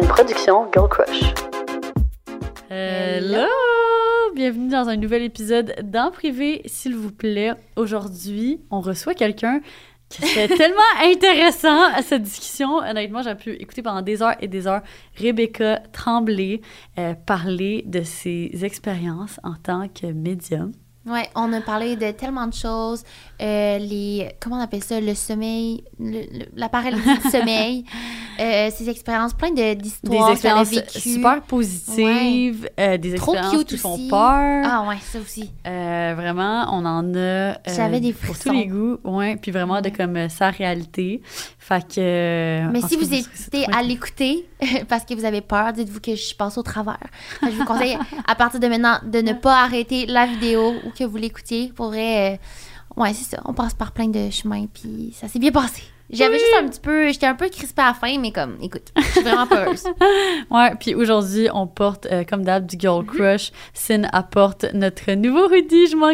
une production Girl Crush. Hello! Bienvenue dans un nouvel épisode d'En privé, s'il vous plaît. Aujourd'hui, on reçoit quelqu'un qui serait tellement intéressant à cette discussion. Honnêtement, j'ai pu écouter pendant des heures et des heures Rebecca Tremblay euh, parler de ses expériences en tant que médium. Ouais, on a parlé de tellement de choses. Euh, les, comment on appelle ça, le sommeil, le- le- la paralysie du sommeil, euh, ces expériences, plein de- Des d'histoires qu'elle a expériences super positives, euh, des Trop expériences qui font aussi. peur. Ah ouais, ça aussi. Vraiment, on en a. J'avais des Pour tous les goûts, ouais. Puis vraiment de comme sa réalité. Fait que. Mais si vous hésitez à l'écouter parce que vous avez peur, dites-vous que je passe au travers. Fait Je vous conseille à partir de maintenant de ne pas arrêter la vidéo ou que vous l'écoutiez. Pour vrai, euh, ouais, c'est ça. On passe par plein de chemins, puis ça s'est bien passé. J'avais juste un petit peu, j'étais un peu crispée à la fin, mais comme, écoute, je suis vraiment peureuse. Ouais, puis aujourd'hui, on porte, euh, comme d'hab, du Girl Mhm. Crush. Sin apporte notre nouveau hoodie, je m'en.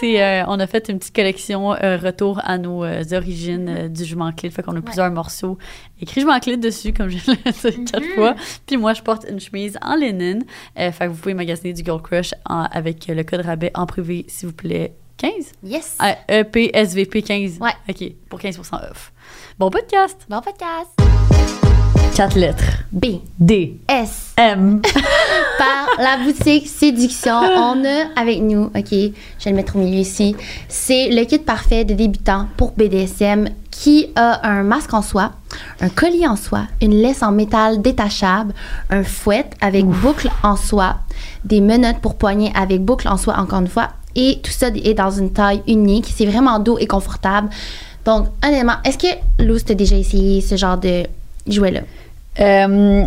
C'est, euh, on a fait une petite collection euh, retour à nos origines euh, du Je m'en. Fait qu'on a plusieurs morceaux écrits Je m'en dessus, comme je l'ai dit quatre Mhm. fois. Puis moi, je porte une chemise en linen. Euh, fait que vous pouvez magasiner du Girl Crush en- avec le code rabais en privé, s'il vous plaît. 15? Yes. Ah, EPSVP 15. Ouais. OK, pour 15% off. Bon podcast. Bon podcast. Quatre lettres. B. D. S. M. Par la boutique Séduction, on a avec nous, OK, je vais le mettre au milieu ici, c'est le kit parfait de débutants pour BDSM qui a un masque en soie, un collier en soie, une laisse en métal détachable, un fouet avec boucle en soie, des menottes pour poignets avec boucle en soie encore une fois, et tout ça est dans une taille unique. C'est vraiment doux et confortable. Donc, honnêtement, est-ce que Luz t'a déjà essayé ce genre de jouet-là? Euh,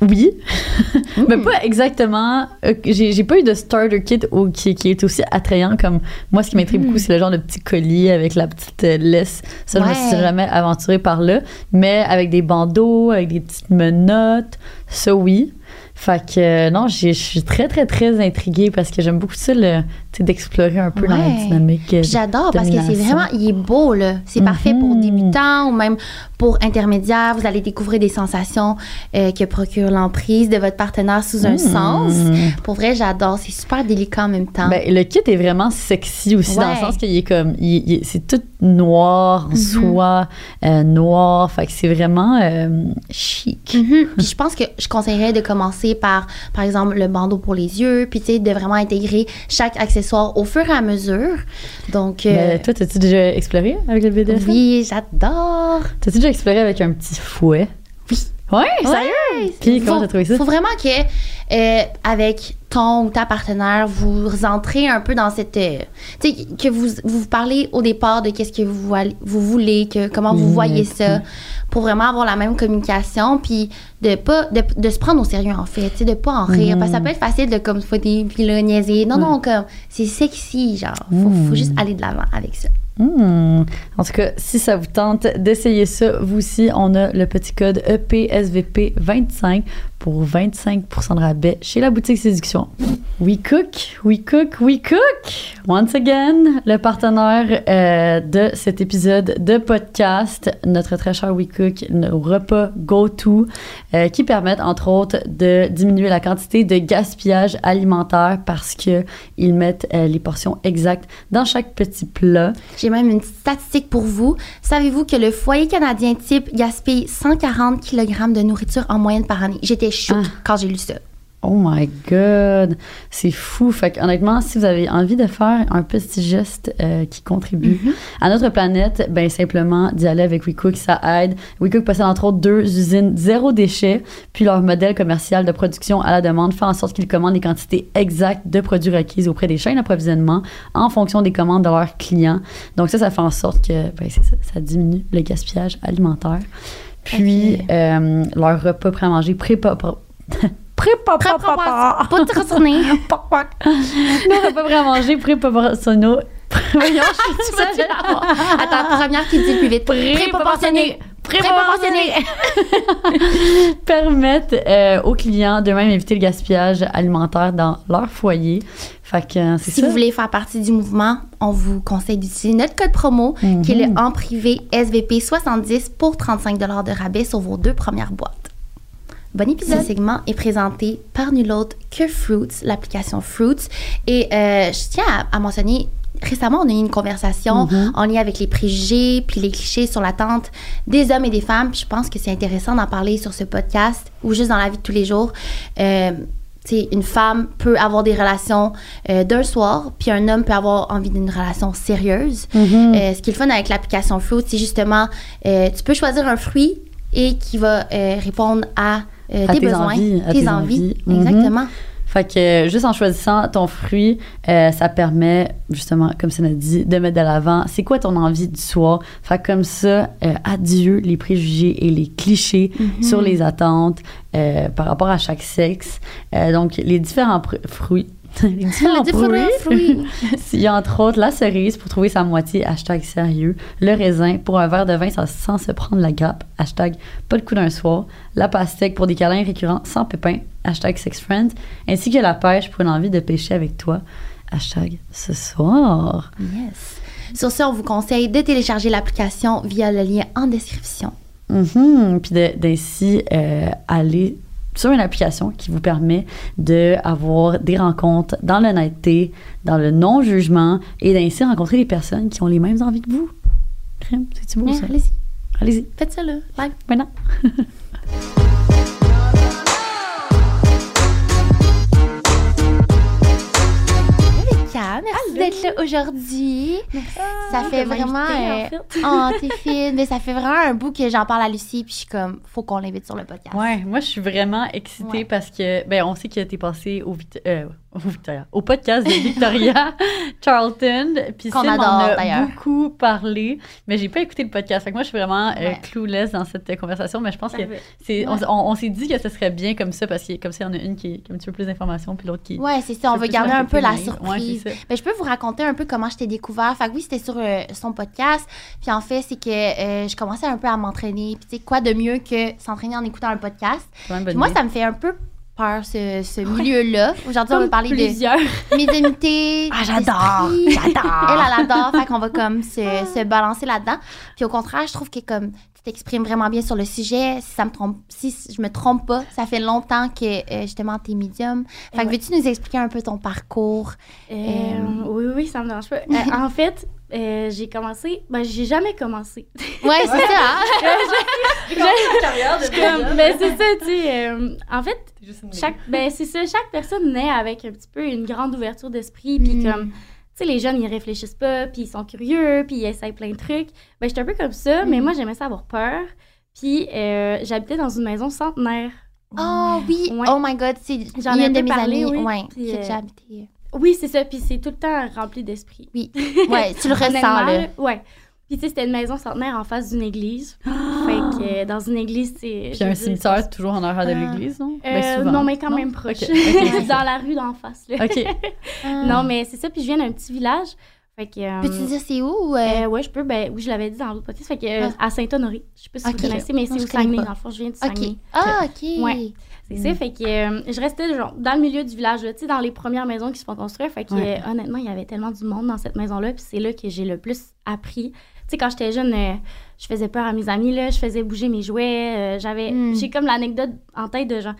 oui, mais pas exactement. euh, j'ai, j'ai pas eu de starter kit au- qui, qui est aussi attrayant comme moi. Ce qui m'intrigue beaucoup, c'est le genre de petit collier avec la petite euh, laisse. Ça, je me suis Ouais. jamais aventurée par là. Mais avec des bandeaux, avec des petites menottes, ça oui. Fait que euh, non, je suis très très très intriguée parce que j'aime beaucoup ça, le, d'explorer un peu dans la Ouais. dynamique. euh, J'adore parce que c'est vraiment, il est beau là. C'est parfait pour Mhm. débutants ou même pour intermédiaires. Vous allez découvrir des sensations euh, que procure l'emprise de votre partenaire sous un Mhm. sens. Pour vrai, j'adore. C'est super délicat en même temps. Ben, le kit est vraiment sexy aussi, dans le Ouais. sens qu'il est comme. c'est tout noir, en Mhm. soie, euh, noir. Fait que c'est vraiment euh, chic. Mhm. Puis je pense que je conseillerais de commencer par, par exemple, le bandeau pour les yeux, puis tu sais, de vraiment intégrer chaque accessoire au fur et à mesure. Donc, euh, toi, t'as-tu déjà exploré avec le BDSM? oui, j'adore. T'as-tu déjà exploré avec un petit fouet? Oui. Ouais, sérieux? Puis faut- comment t'as trouvé ça? Faut vraiment que euh, avec ton ou ta partenaire, vous entrez un peu dans cette, euh, tu sais, que vous vous parlez au départ de qu'est-ce que vous, vous voulez, que comment vous Mhm. voyez ça, pour vraiment avoir la même communication, puis de pas de, de se prendre au sérieux en fait, tu sais, de pas en rire, parce que ça peut être facile de comme fouetter puis là niaiser. Non non, comme c'est sexy, genre, faut, faut juste aller de l'avant avec ça. Hmm. En tout cas, si ça vous tente d'essayer ça, vous aussi, on a le petit code E EPSVP25 pour 25% de rabais chez la boutique Séduction. We cook, we cook, we cook. Once again, le partenaire euh, de cet épisode de podcast, notre très cher We Cook, nos repas go-to, euh, qui permettent entre autres de diminuer la quantité de gaspillage alimentaire parce que ils mettent euh, les portions exactes dans chaque petit plat. J'ai même une statistique pour vous. Savez-vous que le foyer canadien type gaspille 140 kg de nourriture en moyenne par année? J'étais Ah. quand j'ai lu ça. Oh my God, c'est fou. Fait honnêtement, si vous avez envie de faire un petit geste euh, qui contribue à notre planète, ben simplement d'y aller avec WeCook, ça aide. WeCook possède entre autres deux usines zéro déchet, puis leur modèle commercial de production à la demande fait en sorte qu'ils commandent les quantités exactes de produits requises auprès des chaînes d'approvisionnement en fonction des commandes de leurs clients. Donc ça, ça fait en sorte que ben, ça diminue le gaspillage alimentaire. Puis euh, leur repas prêt à manger pré-pa- pré-pa- Pas de retourner. non, repas prêt à manger, pré-proportionnel. Voyons, je suis. Attends, première qui dit le plus vite. Préproportionné. Préproportionné. permettent euh, aux clients d'eux-mêmes éviter le gaspillage alimentaire dans leur foyer. Fait que euh, Si ça. vous voulez faire partie du mouvement, on vous conseille d'utiliser notre code promo qui est le en privé SVP 70 pour 35 de rabais sur vos deux premières boîtes. Bon épisode. Ce segment est présenté par nul autre que Fruits, l'application Fruits. Et euh, je tiens à, à mentionner récemment, on a eu une conversation en lien avec les préjugés puis les clichés sur l'attente des hommes et des femmes. Puis je pense que c'est intéressant d'en parler sur ce podcast ou juste dans la vie de tous les jours. Euh, tu sais, une femme peut avoir des relations euh, d'un soir, puis un homme peut avoir envie d'une relation sérieuse. Euh, ce qui est le fun avec l'application Fruit, c'est justement, euh, tu peux choisir un fruit et qui va euh, répondre à, À tes, tes besoins, envies, à tes, tes envies. envies. Mhm. Exactement. Fait que euh, juste en choisissant ton fruit, euh, ça permet justement, comme ça l'a dit, de mettre de l'avant. C'est quoi ton envie du soir? Fait que comme ça, euh, adieu les préjugés et les clichés Mhm. sur les attentes euh, par rapport à chaque sexe. Donc, les différents fruits. Les différents fruits. Il y a entre autres la cerise pour trouver sa moitié, hashtag sérieux, le raisin pour un verre de vin sans, sans se prendre la grappe, hashtag pas le coup d'un soir, la pastèque pour des câlins récurrents sans pépin, hashtag sex friends, ainsi que la pêche pour une envie de pêcher avec toi, hashtag ce soir. Yes. Sur ce, on vous conseille de télécharger l'application via le lien en description. Mhm. Puis de- d'ainsi euh, aller sur une application qui vous permet d'avoir des rencontres dans l'honnêteté, dans le non-jugement et d'ainsi rencontrer des personnes qui ont les mêmes envies que vous. Crème, C'est-tu beau Ouais, ça? Allez-y, Allez-y, faites ça là. Live. maintenant. Rebecca, merci d'être là aujourd'hui. Ça fait vraiment. en euh, fait. oh, t'es fine. Mais ça fait vraiment un bout que j'en parle à Lucie, puis je suis comme, faut qu'on l'invite sur le podcast. Ouais, moi je suis vraiment excitée Ouais. parce que ben on sait que t'es passé au, euh, au podcast de Victoria Charlton, puis Qu'on Sim en adore, a d'ailleurs. beaucoup parlé, mais j'ai pas écouté le podcast. Fait que moi je suis vraiment euh, Ouais. dans cette euh, conversation, mais je pense que c'est on, Ouais. on- on s'est dit que ce serait bien comme ça parce que comme ça il y en a une qui, qui a un petit peu plus d'informations puis l'autre qui Ouais, c'est ça. On veut garder un peu la Ouais, surprise. Ben, je peux vous raconter un peu comment je t'ai découvert. Fait que oui, c'était sur euh, son podcast. Puis en fait, c'est que euh, je commençais un peu à m'entraîner. Puis tu sais, quoi de mieux que s'entraîner en écoutant un podcast? Moi, idée. ça me fait un peu peur, ce, ce milieu-là. Aujourd'hui, on va parler de plusieurs. médiumnité. Ah, j'adore! J'adore! Elle, elle adore. Fait qu'on va comme se, se balancer là-dedans. Puis au contraire, je trouve que comme tu t'exprimes vraiment bien sur le sujet. Si ça me trompe, si je me trompe pas, ça fait longtemps que euh, justement t'es médium. Fait que Ouais. veux-tu nous expliquer un peu ton parcours? Euh, Euh, oui, oui, ça me dérange pas. Euh, en fait, euh, j'ai commencé. Ben, j'ai jamais commencé. Ouais, c'est ça. hein? Comme, ben, c'est ça, tu sais. euh, en fait, chaque, ben, c'est ça, chaque personne naît avec un petit peu une grande ouverture d'esprit. Puis, Mm. comme, tu sais, les jeunes, ils réfléchissent pas, puis ils sont curieux, puis ils essayent plein de trucs. Ben, j'étais un peu comme ça, mais Mm. moi, j'aimais ça avoir peur. Puis, euh, j'habitais dans une maison centenaire. Oh oui. Ouais. Oh my God, c'est J'en ai une de un peu mes parlé, amies oui. ouais, Puis, qui déjà habité. Oui, c'est ça. Puis, c'est tout le temps rempli d'esprit. Oui. Ouais, tu le ressens là. Ouais. Puis, tu sais, c'était une maison centenaire en face d'une église. fait que euh, dans une église, c'est. Puis un cimetière toujours en arrière de l'église, non? Euh, Ben, souvent. non, mais quand Non? même proche. Dans la rue d'en face. Là. OK. Ah. Non, mais c'est ça. Puis, je viens d'un petit village. Fait que. euh, Peux-tu dire c'est où? euh, euh, ouais, je peux. Ben, oui, je l'avais dit dans l'autre podcast. Fait que, euh, à Saint-Honoré. Je sais pas si Ok. vous connaissez, mais c'est je au Saguenay. Dans le fond, je viens du. Saguenay. Ah, OK. Ouais. C'est Mm. ça, fait que euh, je restais genre, dans le milieu du village, là, tu sais, dans les premières maisons qui se font construire. Fait que Ouais. euh, honnêtement, il y avait tellement du monde dans cette maison-là, puis c'est là que j'ai le plus appris. Tu sais, quand j'étais jeune, euh, je faisais peur à mes amis, là, je faisais bouger mes jouets. euh, j'avais, Mm. j'ai comme l'anecdote en tête de genre,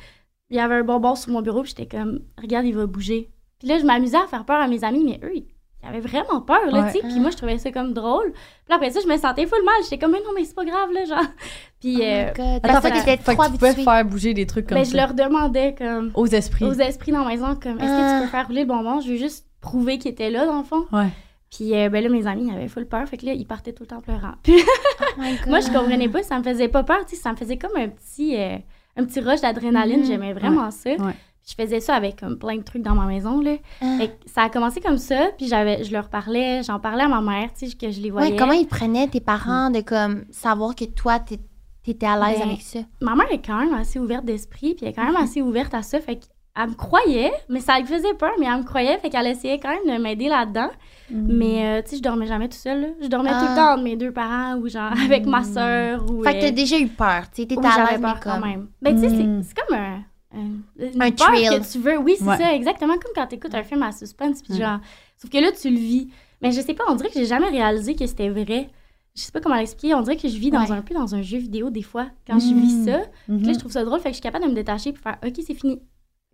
il y avait un bonbon sur mon bureau, puis j'étais comme, regarde, il va bouger. Puis là, je m'amusais à faire peur à mes amis, mais eux, ils avaient vraiment peur, là, Ouais. tu sais. Puis moi, je trouvais ça comme drôle. Puis après ça, je me sentais full mal. J'étais comme, mais non, mais c'est pas grave, là, genre. Puis, Oh euh. Attends, Parce fait que que, fait que tu pouvais faire bouger des trucs comme ben, ça. je leur demandais, comme, Aux esprits. aux esprits dans la maison comme est-ce que Ah. tu peux faire rouler le bonbon? Je veux juste prouver qu'il était là dans le fond Ouais. puis euh, ben là mes amis ils avaient full peur fait que là ils partaient tout le temps pleurant puis Oh moi je comprenais pas ça me faisait pas peur tu sais ça me faisait comme un petit euh, un petit rush d'adrénaline Mhm. j'aimais vraiment ça Ouais. Je faisais ça avec comme plein de trucs dans ma maison là Ah. Fait que ça a commencé comme ça puis j'avais je leur parlais j'en parlais à ma mère tu sais que je les voyais Ouais, comment ils prenaient tes parents de comme savoir que toi, t'es- t'étais à l'aise Ben, avec ça? ma mère est quand même assez ouverte d'esprit, puis elle est quand même Mhm. assez ouverte à ça. Fait qu'elle me croyait, mais ça lui faisait peur, mais elle me croyait. Fait qu'elle essayait quand même de m'aider là-dedans. Mais, euh, tu sais, je dormais jamais tout seul. là. Je dormais tout Ah. le temps entre mes deux parents ou genre avec ma soeur. Ou, Fait que euh, t'as déjà eu peur, tu sais, t'étais à j'avais l'aise, mais quand même. Ben, tu sais, c'est- Mm. c'est comme un. Un, une Un peur thrill. que tu veux. Oui, c'est Ouais. ça, exactement comme quand tu écoutes un film à suspense. Puis Ouais. genre, sauf que là, tu le vis. Mais je sais pas, on dirait que j'ai jamais réalisé que c'était vrai. je sais pas comment l'expliquer, on dirait que je vis dans Ouais. un peu dans un jeu vidéo des fois. Quand je vis Mm. ça, Mhm. puis là, je trouve ça drôle, fait que je suis capable de me détacher pour faire OK, c'est fini.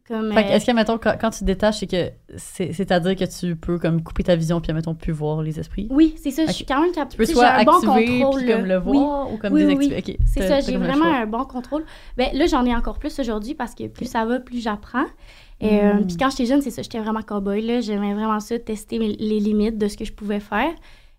Comme, Fait euh, est-ce que, mettons, quand, quand tu te détaches, c'est que c'est- c'est-à-dire que tu peux comme couper ta vision puis, mettons, plus voir les esprits? oui, c'est ça, je suis quand même capable. Tu peux soit un bon activer contrôle. puis comme le. Oui. voir ou comme Oui, oui, désactiver. Ok, C'est ça, j'ai vraiment un bon contrôle. Ben, là, j'en ai encore plus aujourd'hui parce que plus ça va, plus j'apprends. Et, euh, Mm. Puis quand j'étais jeune, c'est ça, j'étais vraiment cow-boy. là. J'aimais vraiment ça, tester mes- les limites de ce que je pouvais faire.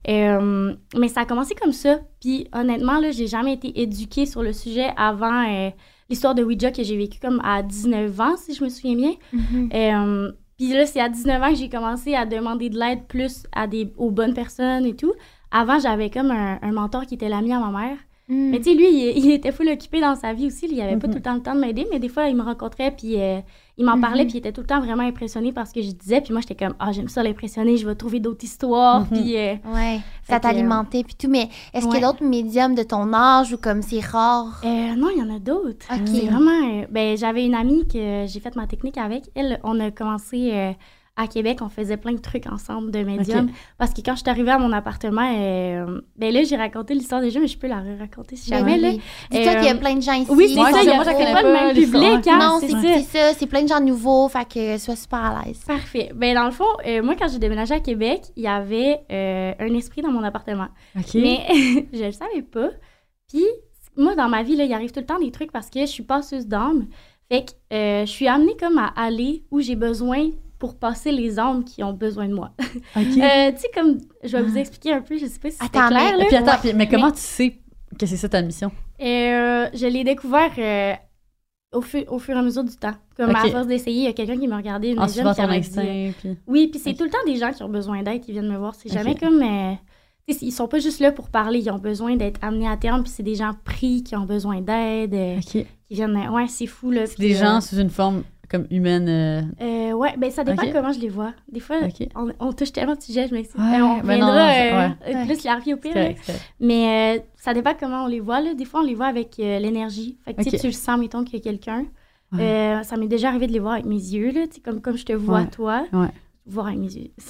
Et, euh, mais ça a commencé comme ça. Puis honnêtement, là, j'ai jamais été éduquée sur le sujet avant euh, l'histoire de Ouija que j'ai vécue comme à 19 ans, si je me souviens bien. Mhm. Euh, puis là, c'est à 19 ans que j'ai commencé à demander de l'aide plus à des, aux bonnes personnes et tout. Avant, j'avais comme un, un mentor qui était l'ami à ma mère. Mm. Mais tu sais, lui, il, il était full occupé dans sa vie aussi. Il avait pas Mhm. tout le temps le temps de m'aider, mais des fois, il me rencontrait, puis euh, il m'en parlait, Mhm. puis il était tout le temps vraiment impressionné par ce que je disais. Puis moi, j'étais comme, ah, j'aime ça l'impressionner, je vais trouver d'autres histoires. Mhm. Puis euh, Ouais, ça t'alimentait puis tout. Mais est-ce qu'il y a d'autres médiums de ton âge ou comme c'est rare? euh, non, il y en a d'autres. Ok. C'est vraiment. euh, ben, j'avais une amie que j'ai fait ma technique avec. Elle, on a commencé euh, à Québec, on faisait plein de trucs ensemble de médium. Parce que quand je suis arrivée à mon appartement, euh, ben là, j'ai raconté l'histoire déjà, mais je peux la raconter si Ben jamais. là. oui. Dis-toi qu'il y a Euh, plein de gens ici. Oui, c'est Ouais, ça, c'est il y a moi, je connais pas le même public, hein, non, c'est ça. c'est ça. Plein de gens nouveaux, fait que sois super à l'aise. Parfait. Ben dans le fond, euh, moi, quand j'ai déménagé à Québec, il y avait euh, un esprit dans mon appartement. Mais je le savais pas. Puis, moi, dans ma vie, là, il arrive tout le temps des trucs parce que je suis passeuse d'âme. Fait que euh, je suis amenée comme à aller où j'ai besoin pour passer les âmes qui ont besoin de moi. Ok. Euh, tu sais, comme, je vais vous expliquer un peu, je sais pas si c'est clair, mais- là. Puis attends, Ouais. puis- mais comment tu sais que c'est ça ta mission? Euh, je l'ai découvert euh, au, fu- au fur et à mesure du temps. Comme à Ok. force d'essayer, il y a quelqu'un qui me regardait, une suivant qui ton avait dit, instinct, puis... Oui, puis c'est tout le temps des gens qui ont besoin d'aide qui viennent me voir. C'est jamais comme. euh, ils sont pas juste là pour parler, ils ont besoin d'être amenés à terme, puis c'est des gens pris qui ont besoin d'aide, Ok. qui viennent. ouais, c'est fou, là. C'est des euh, gens sous une forme comme humaine. euh, euh, ouais, ben ça dépend comment je les vois. Des fois, on, on touche tellement de sujets, je m'excuse. Ouais, Euh, on ben non, reviendra c'est- euh, ouais. plus larguer au pire. correct, correct. Mais euh, ça dépend comment on les voit, là. Des fois, on les voit avec euh, l'énergie. Fait que tu sais, Ok. tu le sens, mettons, qu'il y a quelqu'un. Ouais. Euh, ça m'est déjà arrivé de les voir avec mes yeux, là. Tu sais, comme, comme je te vois, Ouais. toi. Ouais. Voir avec mes yeux.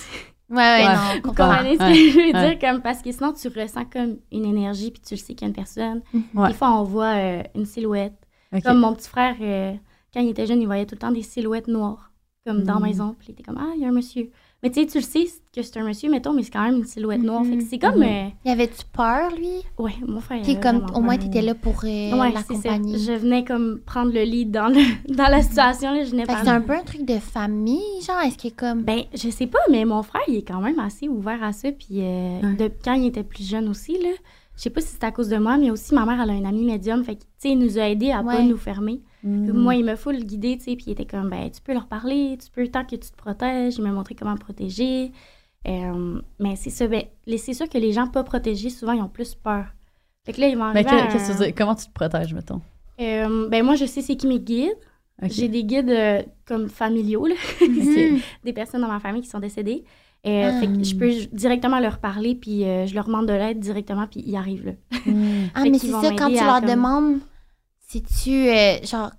Ouais, ouais, Ouais. non, Vous comprenez ce Ouais. que je veux Ouais. dire? Comme, parce que sinon, tu ressens comme une énergie, puis tu le sais qu'il y a une personne. Ouais. Des fois, on voit euh, une silhouette. Comme mon petit frère, euh, quand il était jeune, il voyait tout le temps des silhouettes noires, comme dans la Mm. maison. Puis il était comme, ah, il y a un monsieur. Mais tu sais, tu le sais que c'est un monsieur, mettons, mais c'est quand même une silhouette noire. Fait que c'est comme. Euh, Y avait-tu peur, lui? ouais, mon frère. Puis avait comme, au moins, t'étais là pour euh, Ouais, c'est ça. l'accompagner. Je venais comme prendre le lead dans, le, dans la situation. Là, je venais Fait que parler. c'est un peu un truc de famille, genre, est-ce qu'il est comme... Ben, je sais pas, mais mon frère, il est quand même assez ouvert à ça. Puis euh, Ouais. de, quand il était plus jeune aussi, là, je sais pas si c'est à cause de moi, mais aussi ma mère, elle a un ami médium. Fait que, tu sais, il nous a aidés à pas nous fermer. Mm. Moi, il me faut le guider, tu sais, puis il était comme, ben, tu peux leur parler, tu peux, tant que tu te protèges, il m'a montré comment me protéger. Euh, mais c'est ça, ben, c'est sûr que les gens pas protégés, souvent, ils ont plus peur. Fait que là, ils vont Mais qu'est-ce que tu un- veux dire? Comment tu te protèges, mettons? Euh, ben, moi, je sais c'est qui mes guides. J'ai des guides euh, comme familiaux, là. Mhm. des personnes dans ma famille qui sont décédées. Euh, Ah. Fait que je peux directement leur parler, puis euh, je leur demande de l'aide directement, puis ils arrivent là. Mm. Ah, mais c'est ça, quand tu leur comme- demandes, si tu, euh, genre,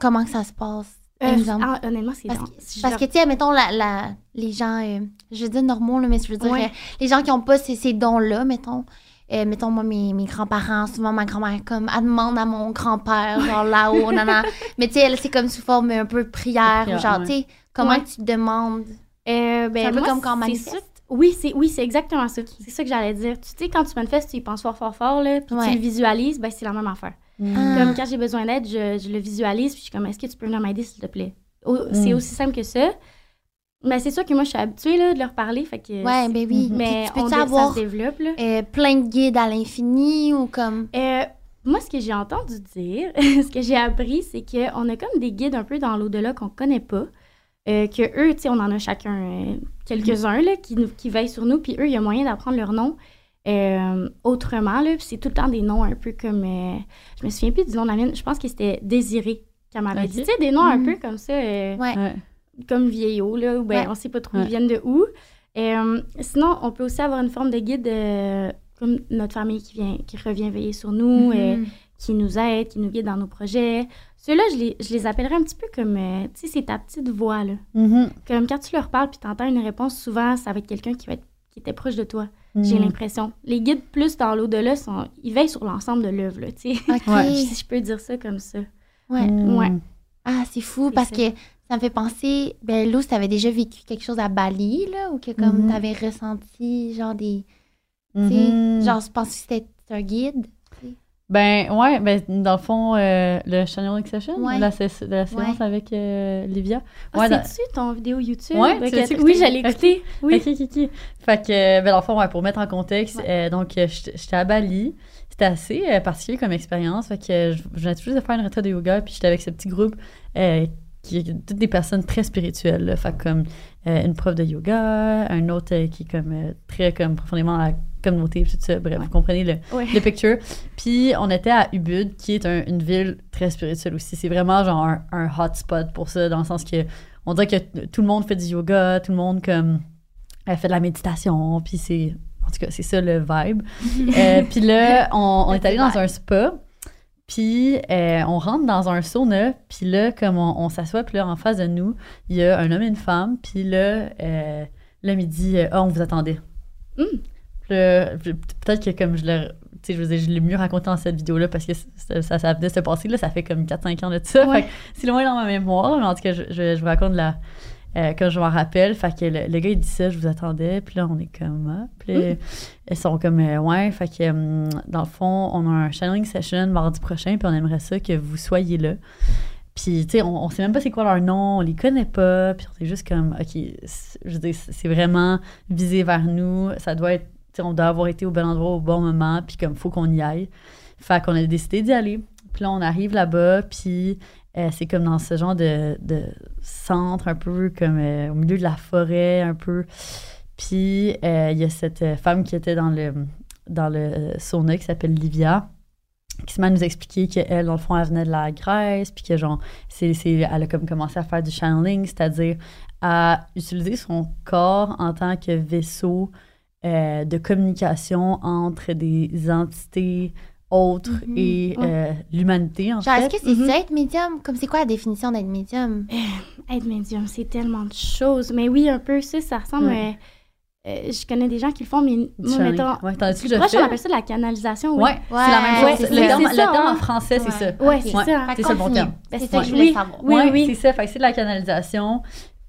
comment que ça se passe? Euh, ah, honnêtement, c'est Parce que- Parce que, tu sais, mettons, la, la, les gens, euh, je veux dire normaux, là, mais je veux dire, Ouais. euh, les gens qui n'ont pas ces, ces dons-là, mettons, euh, mettons, moi, mes, mes grands-parents, souvent ma grand-mère, comme, elle demande à mon grand-père, genre là-haut, nanana. Mais tu sais, elle, c'est comme sous forme un peu prière, Prière, genre, ouais. tu sais, comment Ouais. que tu demandes? Euh, ben, C'est un peu moi, comme quand manifeste. Oui, c'est oui, c'est exactement ça. C'est ça que j'allais dire. Tu sais, quand tu manifestes, tu y penses fort, fort, fort, là, puis Ouais. tu le visualises, ben, c'est la même affaire. Mm. Ah. Comme quand j'ai besoin d'aide, je, je le visualise, puis je suis comme, est-ce que tu peux venir m'aider, s'il te plaît? Au- C'est Mm. aussi simple que ça. Mais c'est sûr que moi, je suis habituée là, de leur parler, fait que. Ouais, ben oui. Mhm. Mais tu on dé- ça avoir se développe, là. euh, plein de guides à l'infini ou comme. Euh, moi, ce que j'ai entendu dire, ce que j'ai appris, c'est qu'on a comme des guides un peu dans l'au-delà qu'on connaît pas. Euh, que eux, tu sais, on en a chacun euh, quelques-uns là, qui, nous, qui veillent sur nous, puis eux, il y a moyen d'apprendre leur nom euh, autrement. C'est tout le temps des noms un peu comme. euh, je me souviens plus du nom de la mienne, je pense que c'était Désiré qu'elle m'avait dit. Tu sais, des noms un Mhm. peu comme ça. euh, Ouais. Comme vieillot, là, ou ben, Ouais. on sait pas trop Ouais. ils viennent de où. Euh, sinon, on peut aussi avoir une forme de guide, euh, comme notre famille qui, vient, qui revient veiller sur nous, euh, Mhm. qui nous aide, qui nous guide dans nos projets. Ceux-là, je les, je les appellerais un petit peu comme, euh, tu sais, c'est ta petite voix, là. Mhm. Comme quand tu leur parles puis tu entends une réponse, souvent, ça va être quelqu'un qui va être qui était proche de toi. J'ai Mm. l'impression. Les guides plus dans l'au-delà, sont, ils veillent sur l'ensemble de l'œuvre, là, tu sais. Si je peux dire ça comme ça. Ouais. Mm. Ouais. Ah, c'est fou C'est parce ça. que ça me fait penser. Ben, Lou, tu avais déjà vécu quelque chose à Bali, là, ou que comme Mhm. t'avais ressenti, genre des. tu sais, Mhm. Genre, je pense que c'était un guide? Ben, ouais, ben, dans le fond, euh, le Channeling Session, Ouais. la, la séance Ouais. avec euh, Livia. Ah, Ouais, dans- c'est-tu ton vidéo YouTube? Ouais, tu l'as-tu Oui, je l'ai écouté. Oui. Ok, ok, ok. Fait que, euh, ben, dans le fond, ouais, pour mettre en contexte, euh, donc, j'étais à Bali. C'était assez particulier comme expérience. Fait que je venais tout juste de faire une retraite de yoga, puis j'étais avec ce petit groupe qui est toutes des personnes très spirituelles. là. Fait que comme euh, une prof de yoga, un autre euh, qui est comme euh, très comme profondément à la communauté, puis tout ça. Bref, Ouais. vous comprenez le, Ouais. le picture. Puis on était à Ubud, qui est un- une ville très spirituelle aussi. C'est vraiment genre un, un hotspot pour ça, dans le sens que on dirait que tout le monde fait du yoga, tout le monde comme euh, fait de la méditation, puis c'est en tout cas c'est ça le vibe. Euh, puis là on, on est allé dans un spa. Puis euh, on rentre dans un sauna, puis là, comme on, on s'assoit, puis là, en face de nous, il y a un homme et une femme, puis là, euh, l'homme, il dit euh, Ah, on vous attendait. Mm. Là, peut-être que comme je l'ai, je veux dire, je l'ai mieux raconté dans cette vidéo-là parce que ça, ça, ça venait de se passer, là, ça fait comme 4-5 ans de ça. Ouais. C'est loin dans ma mémoire, mais en tout cas, je, je, je vous raconte la, euh, quand je m'en rappelle. Fait que le, le gars, il dit ça, je vous attendais, puis là, on est comme, ah, puis là, ils sont comme, euh, ouais, fait que hum, dans le fond, on a un channeling session mardi prochain, puis on aimerait ça que vous soyez là. Puis, tu sais, on, on sait même pas c'est quoi leur nom, on les connaît pas, puis on est juste comme, OK, je veux dire, c'est c'est vraiment visé vers nous, ça doit être, on doit avoir été au bon endroit au bon moment, puis comme, faut qu'on y aille. Fait qu'on a décidé d'y aller. Puis là, on arrive là-bas, puis euh, c'est comme dans ce genre de, de centre, un peu comme euh, au milieu de la forêt, un peu. Puis euh, il y a cette femme qui était dans le, dans le sauna qui s'appelle Livia, qui se met à nous expliquer qu'elle, dans le fond, elle venait de la Grèce, puis que genre, elle a comme commencé à faire du channeling, c'est-à-dire à utiliser son corps en tant que vaisseau euh, de communication entre des entités autres Mhm. et euh, l'humanité, en Genre, fait. est-ce que c'est ça être médium? Comme c'est quoi la définition d'être médium? Être médium, c'est tellement de choses. Mais oui, un peu ça, ça ressemble. Ouais. euh, euh, je connais des gens qui le font, mais moi, mettons. Ouais, t'en as-tu Plus déjà proche, fait? on appelle ça de la canalisation. Oui. Ouais, c'est la même chose. le ça. terme, le terme hein. en français, c'est ça. Ouais, c'est Ouais. ça. Fait C'est ça le bon terme. C'est C'est ça que je voulais Oui. savoir. Oui, oui. c'est ça. Fait que c'est de la canalisation.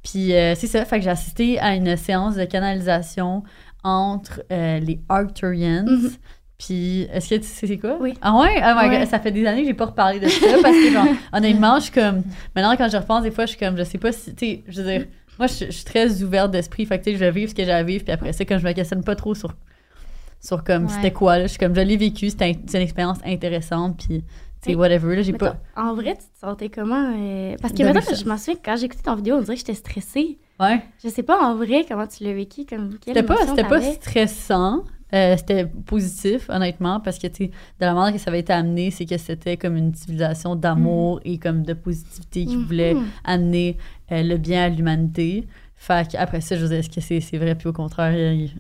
Puis euh, c'est ça. Fait que j'ai assisté à une séance de canalisation entre euh, les Arcturians. Mhm. Puis, est-ce que tu sais c'est quoi? Oui. Ah ouais? Oh my Ouais. God, ça fait des années que j'ai pas reparlé de ça parce que, genre, honnêtement, je suis comme. Maintenant, quand je repense, des fois, je suis comme, je sais pas si. Tu sais, je veux dire, moi, je, je suis très ouverte d'esprit. Fait que, tu sais, je vais vivre ce que j'ai à vivre. Puis après ça, quand je me questionne pas trop sur, sur comme, Ouais. c'était quoi, là, je suis comme, je l'ai vécu, c'était un- une expérience intéressante. Puis, tu sais, whatever, là, j'ai pas. En vrai, tu te sentais comment? euh, Parce que maintenant, je m'en souviens, quand écouté ton vidéo, on dirait que j'étais stressée. Ouais. Je sais pas en vrai comment tu l'as vécu. Comme, C'était pas, pas stressant. Euh, c'était positif, honnêtement, parce que, tu de la manière que ça avait été amené, c'est que c'était comme une civilisation d'amour et comme de positivité qui Mhm. voulait amener euh, le bien à l'humanité. Fait qu'après ça, je dire, est-ce que c'est, vrai? Puis au contraire,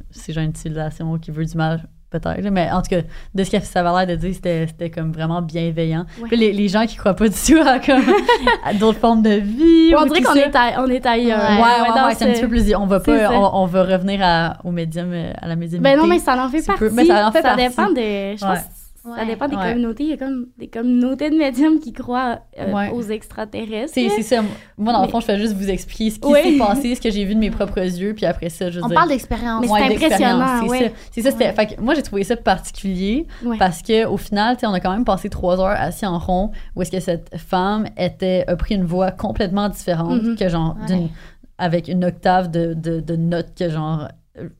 c'est genre une civilisation qui veut du mal, peut-être. Mais en tout cas, de ce que ça avait l'air de dire, c'était, c'était comme vraiment bienveillant. Ouais. Puis les, les gens qui croient pas du tout à, comme, à d'autres formes de vie. On ou dirait qu'on ça. est, à- on est ailleurs. Ouais, ouais, dans ouais, c'est un petit peu plus. On va pas, ça. on, on va revenir à, au médium, euh, à la médiumnité. Ben non, mais ça en fait partie. peux- mais ça en fait partie. dépend de. Je pense Ouais. ça dépend des Ouais. communautés. Il y a comme des communautés de médiums qui croient euh, Ouais. aux extraterrestres. C'est ça. Moi, dans le Mais- fond, je fais juste vous expliquer ce qui s'est passé, ce que j'ai vu de mes propres yeux, puis après ça, je veux On dire- parle d'expérience. Mais c'est impressionnant, C'est ouais. ça. C'est ça, c'était. Ouais. Fait que moi, j'ai trouvé ça particulier Ouais. parce que au final, on a quand même passé trois heures assis en rond où est-ce que cette femme était, a pris une voix complètement différente Mhm. que genre, Ouais. d'une- avec une octave de, de, de notes que genre,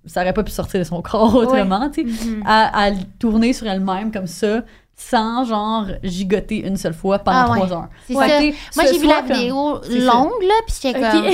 ça aurait pas pu sortir de son corps autrement, tu sais. Mhm. à, à tourner sur elle-même comme ça, sans genre gigoter une seule fois pendant Ah ouais. trois heures. Sais, Moi, j'ai vu la comme- vidéo longue, là, puis j'étais comme.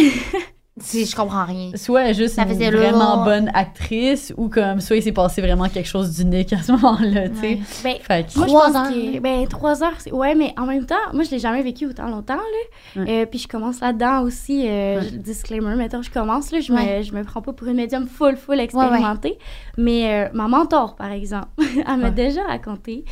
Si, je comprends rien. Soit elle est juste une vraiment lourd. bonne actrice, ou comme soit il s'est passé vraiment quelque chose d'unique à ce moment-là, tu sais. Ouais. Ben, Fait que- Moi, je Trois pense heures. que- ben, trois heures, c'est... Ouais, mais en même temps, moi, je l'ai jamais vécu autant longtemps, là. Ouais. Euh, puis je commence là-dedans aussi, euh, Ouais. disclaimer, mettons, je commence, là, je, Ouais. me, je me prends pas pour une médium full, full expérimentée. Mais euh, ma mentor, par exemple, elle m'a Ouais. déjà raconté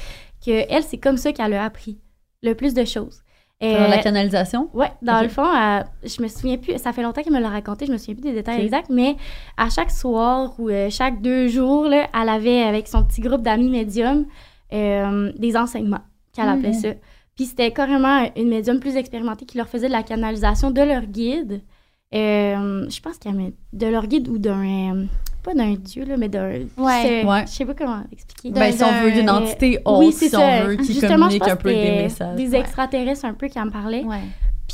que elle c'est comme ça qu'elle a appris le plus de choses. Euh, la canalisation? Ouais, dans le fond, euh, je me souviens plus, ça fait longtemps qu'elle me l'a raconté, je me souviens plus des détails exacts, mais à chaque soir ou euh, chaque deux jours, là, elle avait avec son petit groupe d'amis médiums euh, des enseignements, qu'elle appelait Mhm. ça. Puis c'était carrément une médium plus expérimentée qui leur faisait de la canalisation de leur guide. Je pense qu'il y avait de leur guide ou d'un. Pas d'un dieu, là, mais d'un. Ouais. Ouais. Je sais pas comment expliquer. Ben, si on veut d'une entité haute, oui, c'est si ça. on veut, qui Justement, communique un peu des messages. Des Ouais. extraterrestres un peu qui en parlaient. Ouais.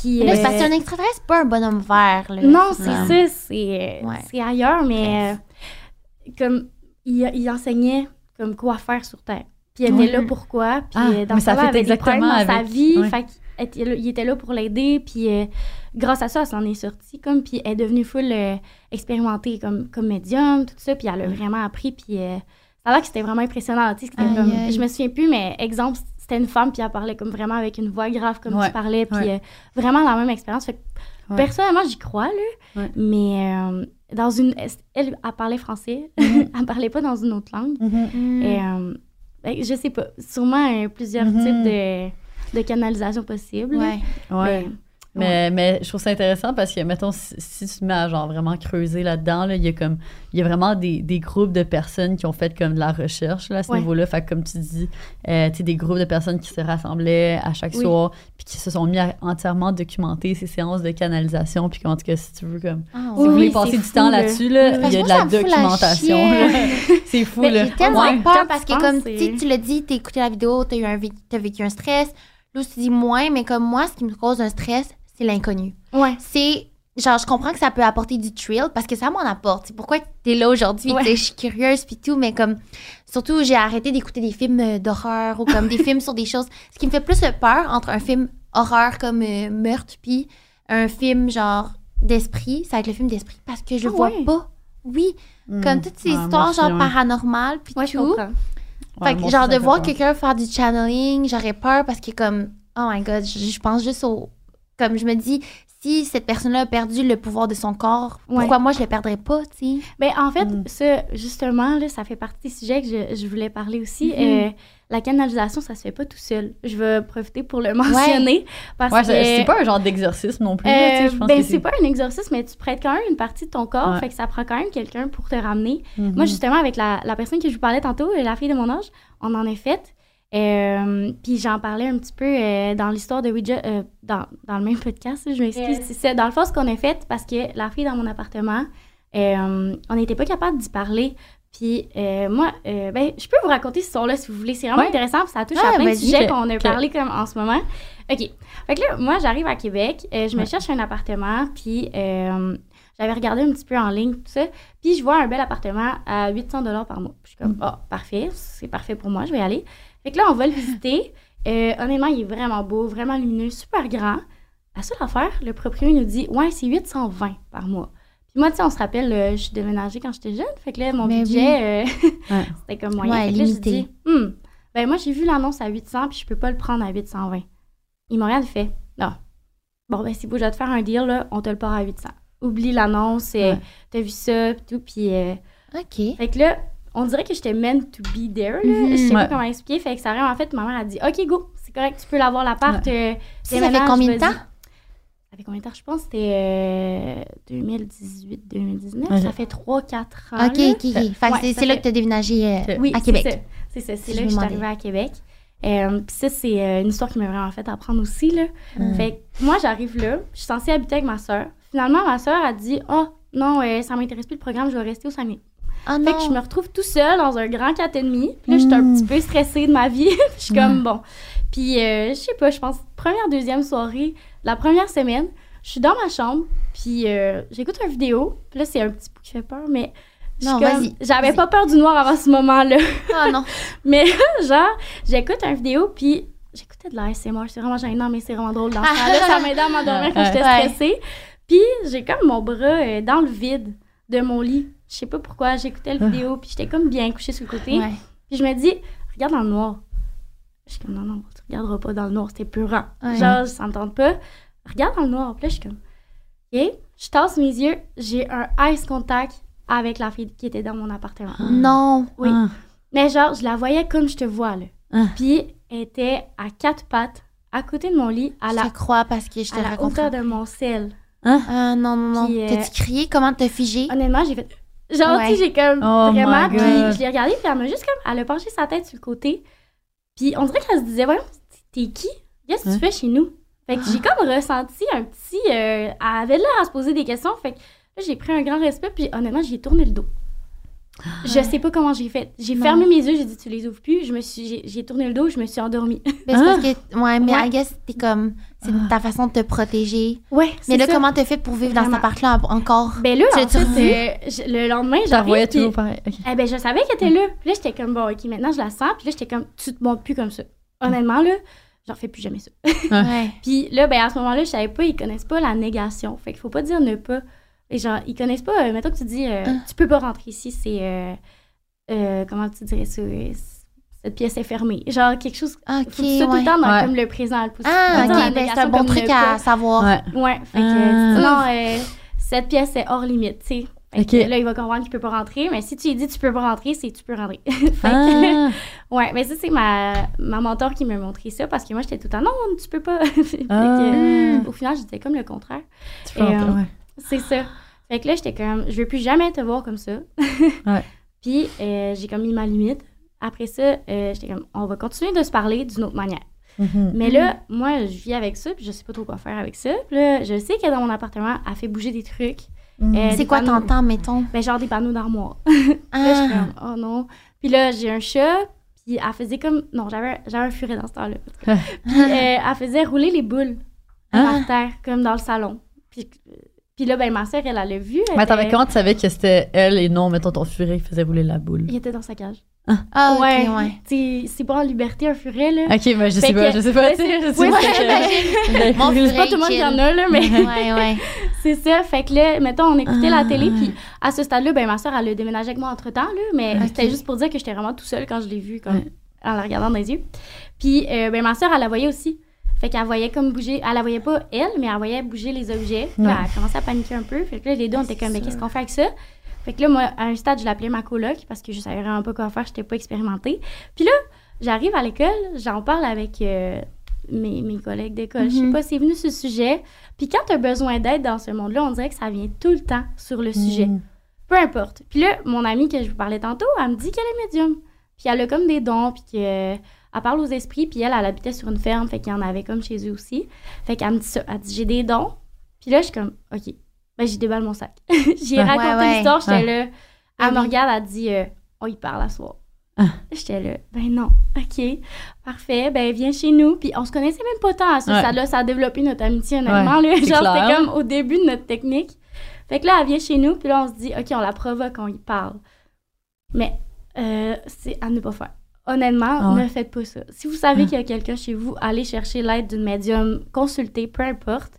Puis, Là, c'est euh, parce qu'un extraterrestre, c'est pas un bonhomme vert. Là. non, c'est Ouais. ça, c'est Ouais. c'est ailleurs, mais euh, comme il, il enseignait comme quoi faire sur Terre. Puis il Ouais. était là pourquoi, puis Ah, euh, dans mais ça fait exactement dans sa avec- vie, ouais. fait était il était là pour l'aider, puis euh, grâce à ça, elle s'en est sortie, comme, puis elle est devenue full euh, expérimentée comme, comme médium, tout ça, puis elle a vraiment appris, puis euh, ça a l'air que c'était vraiment impressionnant, tu sais, c'était comme, aïe. je me souviens plus, mais exemple, c'était une femme, puis elle parlait comme vraiment avec une voix grave comme Ouais, tu parlais, puis ouais. euh, vraiment la même expérience, fait que Ouais. Personnellement, j'y crois, là. Mais dans une. Elle, elle parlait français. elle parlait pas dans une autre langue. Mm. Et, euh, ben, je sais pas. Sûrement euh, plusieurs Mhm. types de, de canalisation possibles. Ouais. Ouais. Mais- Mais, mais je trouve ça intéressant parce que, mettons, si, si tu te mets à genre vraiment creuser là-dedans, là, il y a comme il y a vraiment des, des groupes de personnes qui ont fait comme de la recherche là, à ce Ouais. niveau-là. Fait que, comme tu dis, euh, des groupes de personnes qui se rassemblaient à chaque Oui. soir puis qui se sont mis à entièrement documenter ces séances de canalisation. Puis en tout cas, si tu veux comme Ah, si vous voulez oui, passer du fou, temps là. là-dessus, là, il y a de la documentation. C'est fou Mais là. j'ai tellement Ouais. peur parce que, comme tu l'as dit, t'as écouté la vidéo, t'as eu un vé- t'as vécu un stress. Là, tu dis moins, mais comme moi, ce qui me cause un stress, c'est l'inconnu. Ouais. C'est. Genre, je comprends que ça peut apporter du thrill parce que ça m'en apporte. C'est pourquoi t'es là aujourd'hui. Ouais. Je suis curieuse puis tout, mais comme. Surtout, j'ai arrêté d'écouter des films euh, d'horreur ou comme des films sur des choses. Ce qui me fait plus peur entre un film horreur comme euh, Meurtre puis un film genre d'esprit, c'est avec le film d'esprit parce que je le Ah vois ouais? pas. Oui, Mm. comme toutes ces histoires genre paranormales puis Ouais, je Fait que, genre, de voir quelqu'un faire du channeling, j'aurais peur parce que, comme, oh my god, je, je pense juste au. Comme je me dis, si cette personne-là a perdu le pouvoir de son corps, Ouais. pourquoi moi je le perdrais pas, tu sais? Ben, en fait, Mm. ça, justement, là, ça fait partie des sujets que je, je voulais parler aussi. Mhm. Euh, la canalisation, ça se fait pas tout seul. Je vais profiter pour le mentionner. Parce Ouais, que. c'est pas un genre d'exorcisme non plus. là, tu sais, Euh, je pense ben, c'est pas un exorcisme, mais tu prêtes quand même une partie de ton corps, Ouais. fait que ça prend quand même quelqu'un pour te ramener. Mhm. Moi, justement, avec la, la personne que je vous parlais tantôt, euh, la fille de mon âge, on en a fait. Euh, puis j'en parlais un petit peu euh, dans l'histoire de Ouija, euh, dans, dans le même podcast, je m'excuse. C'est ça. Dans le fond, ce qu'on a fait, parce que la fille dans mon appartement, euh, on n'était pas capable d'y parler. Puis moi, ben, je peux vous raconter ce histoire-là si vous voulez. C'est vraiment Ouais. intéressant, puis ça touche Ah, à plein de sujets qu'on a parlé comme en ce moment. OK. Fait que là, moi, j'arrive à Québec, je me Ouais. cherche un appartement, puis j'avais regardé un petit peu en ligne, tout ça. Puis je vois un bel appartement à 800 par mois. Puis je suis comme, ah, parfait, c'est parfait pour moi, je vais y aller. Fait que là, on va le visiter. Euh, honnêtement, il est vraiment beau, vraiment lumineux, super grand. La seule affaire, le propriétaire nous dit, ouais, c'est 820 par mois. Puis moi, tu sais, on se rappelle, euh, je suis déménagée quand j'étais jeune. Fait que là, mon Mais budget, euh, Ouais. c'était comme moyen. Ouais, Fait que là, limité. dit, Hmm, ben moi, j'ai vu l'annonce à 800, puis je peux pas le prendre à 820. Ils m'ont rien fait. Non. Bon, ben c'est beau, je vais te faire un deal, là, on te le part à 800. Oublie l'annonce, Ouais. t'as vu ça, tout, puis... euh, OK. fait que là, on dirait que j'étais meant to be there. Là. Mhm. Je sais Ouais. pas comment expliquer. Fait que ça arrive, en fait, ma mère a dit OK, go, c'est correct, tu peux l'avoir l'appart. euh, Ça, ça fait combien de temps? Ça fait combien de temps? Je pense que c'était euh, 2018-2019. Ok. Ça fait 3-4 ans. OK, là. OK, OK. Fait que Ouais, c'est là que t'as déménagé euh, Ok. Oui, à Québec. C'est ça, c'est là que je suis arrivée à Québec. Euh, Puis ça, c'est euh, une histoire qui m'a vraiment fait apprendre aussi. Là. Mm. Fait que moi, j'arrive là, je suis censée habiter avec ma soeur. Finalement, ma soeur a dit Oh, non, euh, ça m'intéresse plus le programme, je vais rester au Saguenay. Ah Fait que je me retrouve tout seul dans un grand 4,5. Puis là, j'étais un petit peu stressée de ma vie. Je suis comme, bon. Puis, euh, je sais pas, je pense, première, deuxième soirée, la première semaine, je suis dans ma chambre, puis euh, j'écoute une vidéo. Puis là, c'est un petit peu qui fait peur, mais. Non, vas-y, J'avais pas peur du noir avant ce moment-là. Ah non. Mais genre, j'écoute une vidéo, puis j'écoutais de la SMR. C'est vraiment gênant, mais c'est vraiment drôle dans ce temps-là. Ça m'aidait à m'endormir quand j'étais stressée. Puis j'ai comme mon bras euh, dans le vide de mon lit. Je sais pas pourquoi. J'écoutais la vidéo, puis j'étais comme bien couchée sur le côté. Ouais. Puis je me dis, regarde dans le noir. Je suis comme, non, non, tu regarderas pas dans le noir, c'était peurant. Ouais. Genre, me tente pas. Regarde dans le noir. Puis là, je suis comme, OK, je tasse mes yeux, j'ai un ice contact avec la fille qui était dans mon appartement. Non. Oui. Ah. Mais genre, je la voyais comme je te vois, là. Ah. Puis, elle était à quatre pattes à côté de mon lit, à Je la, te crois parce que je te à la hauteur de mon sel. Ah non, non, non. Puis, euh, T'as-tu crié? Comment t'as figé? Honnêtement, j'ai fait. Genre, Ouais. tu sais, j'ai comme Oh vraiment. my Puis je l'ai regardée, puis elle m'a juste comme. Elle a penché sa tête sur le côté. Puis on dirait qu'elle se disait, voyons, t'es qui? Qu'est-ce que Hein? tu fais chez nous? Fait que j'ai comme ressenti un petit. euh, elle avait l'air à se poser des questions. Fait que là, j'ai pris un grand respect, puis honnêtement, j'ai tourné le dos. Je sais pas comment j'ai fait. J'ai fermé mes yeux, j'ai dit, tu les ouvres plus. Je me suis, j'ai, tourné le dos, je me suis endormie. Mais c'est parce que, ouais, mais Ouais. I guess, t'es comme, c'est Ah. ta façon de te protéger. ouais, Mais là, ça. comment t'as fait pour vivre dans cet appart-là encore? Ben là, en fait, euh, je- le lendemain, Je la revoyais j'arrive, puis- toujours pareil. Ok. Eh ben, je savais qu'elle était là. Puis là, j'étais comme, bon, OK, maintenant, je la sens. Puis là, j'étais comme, tu te montres plus comme ça. Honnêtement, là, j'en fais plus jamais ça. Ouais. Puis là, ben, à ce moment-là, je savais pas, ils connaissent pas la négation. Fait qu'il faut pas dire ne pas. Et genre, ils connaissent pas, euh, mettons que tu dis, euh, Ah. tu peux pas rentrer ici, c'est, euh, euh, comment tu dirais ça, euh, cette pièce est fermée. Genre, quelque chose, Ok, faut que tu sois tout le temps dans Ouais. comme le présent. Le, Ah, dire la ok, ben c'est un bon truc à savoir. Ouais. Ouais, fait que, Ah. non, euh, cette pièce est hors limite, tu sais. Fait que Ok. là, il va comprendre qu'il peut pas rentrer, mais si tu lui dis tu peux pas rentrer, c'est tu peux rentrer. fait que, Ah. ouais, mais ça, c'est ma, ma mentor qui m'a montré ça parce que moi, j'étais tout le temps, non, tu peux pas. Fait que, Ah. au final, j'étais comme le contraire. Tu peux rentrer, euh, ouais. C'est ça. Fait que là, j'étais comme, je veux plus jamais te voir comme ça. Ouais. Puis, euh, j'ai comme mis ma limite. Après ça, euh, j'étais comme, on va continuer de se parler d'une autre manière. Mhm. Mais là, moi, je vis avec ça, puis je sais pas trop quoi faire avec ça. Puis là, je sais que dans mon appartement, elle fait bouger des trucs. Mhm. Euh, C'est quoi t'entends, mettons? Ben, genre des panneaux d'armoire. Là, je suis Ah, comme, oh non. Puis là, j'ai un chat, puis elle faisait comme. Non, j'avais j'avais un furet dans ce temps-là. puis euh, elle faisait rouler les boules Ah. par terre, comme dans le salon. Puis, puis là, ben, ma soeur, elle, l'a vu. elle Mais attends, mais était- comment tu savais que c'était elle et non, mettons, ton furet qui faisait rouler la boule? Il était dans sa cage. ah, ok, ouais. ouais. Tu sais, C'est pas en liberté, un furet, là. Ok, mais je Fait sais pas, que- je sais pas, Ouais, je sais ouais, pas ouais, Mon C'est pas furet, tout le monde qui chill. en a, là, mais Ouais, ouais. c'est ça. Fait que là, mettons, on écoutait Ah. la télé, puis à ce stade-là, ben, ma soeur, elle a déménagé avec moi entre-temps, là, mais Ok. c'était juste pour dire que j'étais vraiment tout seule quand je l'ai vue, comme, Ouais. en la regardant dans les yeux. Puis, euh, ben, ma soeur, elle la voyait aussi. Fait qu'elle voyait comme bouger, elle la voyait pas elle, mais elle voyait bouger les objets. Puis là, Ouais. elle commençait à paniquer un peu. Fait que là, les deux, on était comme, mais qu'est-ce qu'on fait avec ça? Fait que là, moi, à un stade, je l'appelais ma coloc parce que je savais vraiment pas quoi faire, j'étais pas expérimentée. Puis là, j'arrive à l'école, j'en parle avec euh, mes, mes collègues d'école. Je sais Mhm. pas, c'est venu ce sujet. Puis quand tu as besoin d'aide dans ce monde-là, on dirait que ça vient tout le temps sur le sujet. Mhm. Peu importe. Puis là, mon amie que je vous parlais tantôt, elle me dit qu'elle est médium. Puis elle a comme des dons, puis qu'elle parle aux esprits, puis elle, elle habitait sur une ferme, fait qu'il y en avait comme chez eux aussi. Fait qu'elle me dit ça. Elle dit j'ai des dons. Puis là, je suis comme, OK. Ben, j'ai déballe mon sac. j'ai Ouais. raconté Ouais, ouais. l'histoire, j'étais là. Ah Elle me oui. regarde, elle dit, euh, on y parle à soir. Ah. J'étais là, ben non, OK, parfait, ben viens chez nous. Puis on se connaissait même pas tant à ce Ouais. stade-là, ça a développé notre amitié, honnêtement. là. Genre, c'était comme au début de notre technique. Fait que là, elle vient chez nous, puis là, on se dit, OK, on la provoque, on y parle. Mais euh, c'est à ne pas faire. Honnêtement, Ah ouais. ne faites pas ça. Si vous savez Ah. qu'il y a quelqu'un chez vous, allez chercher l'aide d'une médium, consultez, peu importe.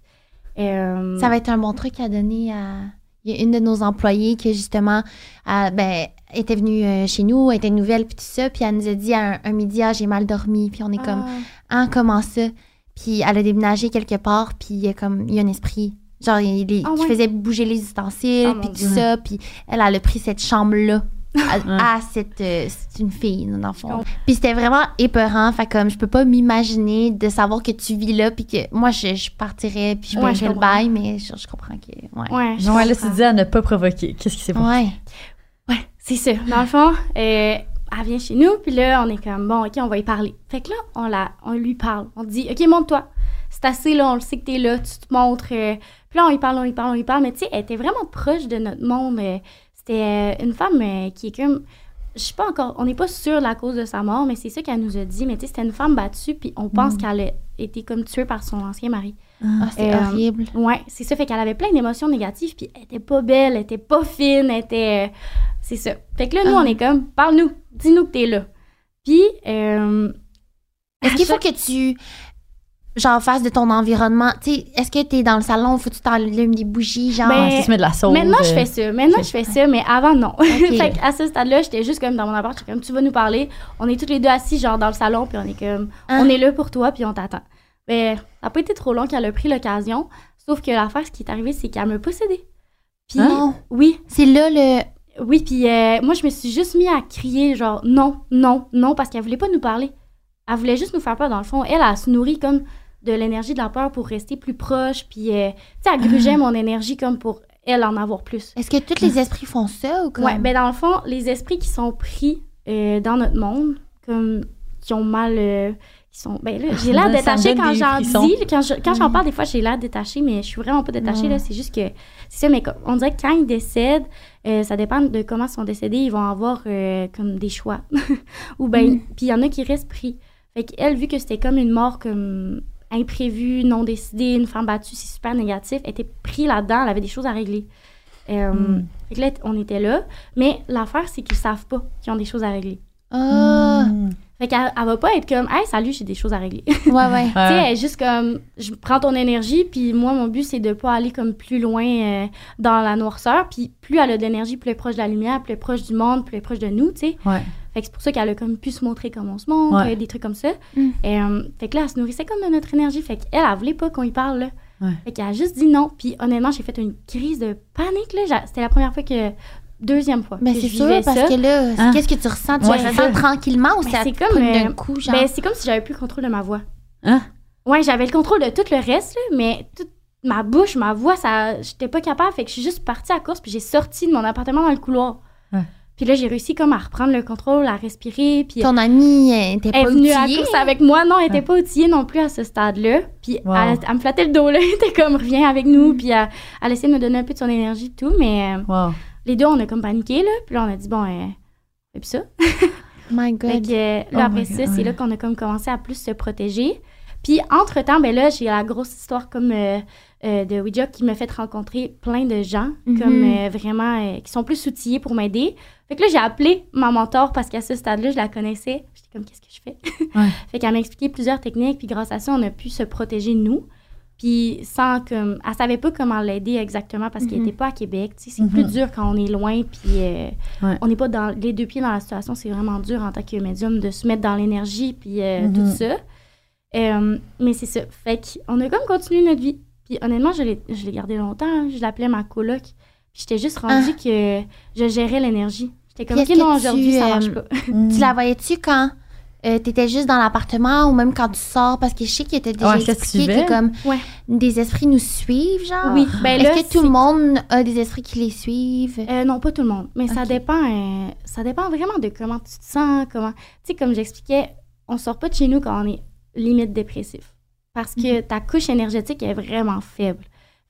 Euh, Ça va être un bon truc à donner à. Il y a une de nos employées qui, justement, a- ben, était venue euh, chez nous, était nouvelle, puis tout ça, puis elle nous a dit à un, un midi, ah, j'ai mal dormi, puis on est comme, ah, comment ça? Puis elle a déménagé quelque part, puis il y a comme, il y a un esprit. Genre, il, Ah qui ouais. faisait bouger les ustensiles, Oh puis tout Dieu. ça, puis elle, elle a pris cette chambre-là. À, cette euh, c'est une fille dans le fond. Puis c'était vraiment épeurant, fait comme je peux pas m'imaginer de savoir que tu vis là puis que moi je, je partirais puis je Ouais, paierais je le bail mais je, je comprends que ouais. ouais, je Non, elle comprends. s'est dit à ne pas provoquer. Qu'est-ce qui s'est passé? Ouais. Ouais, c'est ça. Dans le fond, euh, elle vient chez nous, puis là, on est comme, bon, OK, on va y parler. Fait que là, on, la, on lui parle. On dit, OK, monte-toi. C'est assez, là, on le sait que t'es là, tu te montres. euh. Puis là, on y parle, on y parle, on y parle. Mais tu sais, elle était vraiment proche de notre monde. euh. C'était euh, une femme euh, qui est comme... Je sais pas encore, on n'est pas sûr de la cause de sa mort, mais c'est ça qu'elle nous a dit. Mais tu sais, c'était une femme battue, puis on pense Mm. qu'elle a été comme tuée par son ancien mari. Ah, c'est Euh, horrible. Ouais, c'est ça. Fait qu'elle avait plein d'émotions négatives, puis elle était pas belle, elle était pas fine, elle était. euh, c'est ça. Fait que là, nous, Ah. on est comme, parle-nous, dis-nous que t'es là. Puis, euh, Est-ce qu'il faut que tu genre fasses de ton environnement, tu sais, est-ce que t'es dans le salon, faut que tu t'allumes des bougies genre? Ben, Ah, si tu mets de la sauce. Maintenant, je euh, fais ça. Maintenant, je fais ça, mais avant, non. Ok. fait qu'à ce stade-là, j'étais juste comme dans mon appart, j'étais comme, tu vas nous parler. On est toutes les deux assis, genre, dans le salon, puis on est comme, Ah. on est là pour toi, puis on t'attend. Mais ça n'a pas été trop long qu'elle a pris l'occasion. Sauf que l'affaire, ce qui est arrivé, c'est qu'elle m'a possédé. Puis, Non. oui, C'est là le Oui, puis euh, moi, je me suis juste mis à crier, genre, non, non, non, parce qu'elle voulait pas nous parler. Elle voulait juste nous faire peur, dans le fond. Elle, elle se nourrit comme de l'énergie de la peur pour rester plus proche. Puis, euh, tu sais, elle grugeait mon énergie comme pour elle en avoir plus. Est-ce que tous les esprits font ça ou comme? Ouais, ben dans le fond, les esprits qui sont pris euh, dans notre monde, comme qui ont mal. euh, qui sont, ben là, j'ai l'air détachée quand des j'en dis. Quand je- quand j'en parle, des fois, j'ai l'air détachée, mais je suis vraiment pas détachée. Là, c'est juste que. C'est ça, mais comme- on dirait que quand ils décèdent, euh, ça dépend de comment ils sont décédés, ils vont avoir euh, comme des choix. Ou ben, puis il y en a qui restent pris. Fait qu'elle, vu que c'était comme une mort comme imprévue, non décidée, une femme battue, c'est super négatif, elle était prise là-dedans, elle avait des choses à régler. Euh, Mm. Fait que là, on était là. Mais l'affaire, c'est qu'ils savent pas qu'ils ont des choses à régler. Ah, Mm. Fait qu'elle elle va pas être comme, hey, salut, j'ai des choses à régler. ouais, ouais. Tu sais, elle est juste comme, je prends ton énergie, puis moi, mon but, c'est de pas aller comme plus loin euh, dans la noirceur. Puis plus elle a d'énergie, plus elle est proche de la lumière, plus elle est proche du monde, plus elle est proche de nous, tu sais. Ouais. Fait que c'est pour ça qu'elle a comme pu se montrer comme on se montre, Ouais. des trucs comme ça. Mm. Et, euh, fait que là, elle se nourrissait comme de notre énergie. Fait qu'elle, elle voulait pas qu'on y parle, là. Ouais. Fait qu'elle a juste dit non. Puis honnêtement, j'ai fait une crise de panique, là. C'était la première fois que... Deuxième fois Mais que c'est je sûr, parce ça. que là, Hein? qu'est-ce que tu ressens? Tu Ouais, le c'est ressens ça. tranquillement ou Ben, ça c'est te comme, d'un euh, coup, genre? Ben, c'est comme si j'avais plus le contrôle de ma voix. Hein? Ouais, j'avais le contrôle de tout le reste, là, mais toute ma bouche, ma voix, ça, j'étais pas capable. Fait que je suis juste partie à la course, puis j'ai sorti de mon appartement dans le couloir. Puis là, j'ai réussi comme à reprendre le contrôle, à respirer. Puis Ton amie euh, était elle pas est venue à la outillée? course avec moi. Non, elle était Ouais. pas outillée non plus à ce stade-là. Puis Wow. elle, elle me flattait le dos, là. Elle était comme, reviens avec nous. Puis elle, elle essayait de me donner un peu de son énergie et tout. Mais euh, Wow. les deux, on a comme paniqué, là. Puis là, on a dit, bon, euh, et puis ça. My Fait God. que, euh, Oh là, après my ça, c'est là qu'on a comme commencé à plus se protéger. Puis, entre-temps, ben là, j'ai la grosse histoire comme euh, euh, de Ouija qui m'a fait rencontrer plein de gens, Mhm. comme euh, vraiment, euh, qui sont plus outillés pour m'aider. Fait que là, j'ai appelé ma mentor parce qu'à ce stade-là, je la connaissais. J'étais comme, qu'est-ce que je fais? Ouais. fait qu'elle m'a expliqué plusieurs techniques, puis grâce à ça, on a pu se protéger, nous. Puis, sans comme. Elle savait pas comment l'aider exactement parce qu'elle Mhm. n'était pas à Québec. C'est Mhm. plus dur quand on est loin, puis. euh, Ouais. on n'est pas dans les deux pieds dans la situation. C'est vraiment dur en tant que médium de se mettre dans l'énergie puis euh, Mhm. tout ça. Euh, mais c'est ça. Fait qu'on a comme continué notre vie. Puis honnêtement, je l'ai gardé longtemps. hein. Je l'appelais ma coloc. Puis j'étais juste rendue que je gérais l'énergie. J'étais comme, OK, non, que tu, aujourd'hui, ça marche euh, pas. Tu la voyais-tu quand euh, t'étais juste dans l'appartement ou même quand tu sors? Parce que je sais que t'as déjà Ouais, expliqué que comme Ouais. des esprits nous suivent, genre? Oui, ben Est-ce que tout le monde a des esprits qui les suivent? Euh, non, pas tout le monde. Mais ça dépend euh, ça dépend vraiment de comment tu te sens. comment Tu sais, comme j'expliquais, on sort pas de chez nous quand on est limite dépressif. Parce que Mhm. ta couche énergétique est vraiment faible.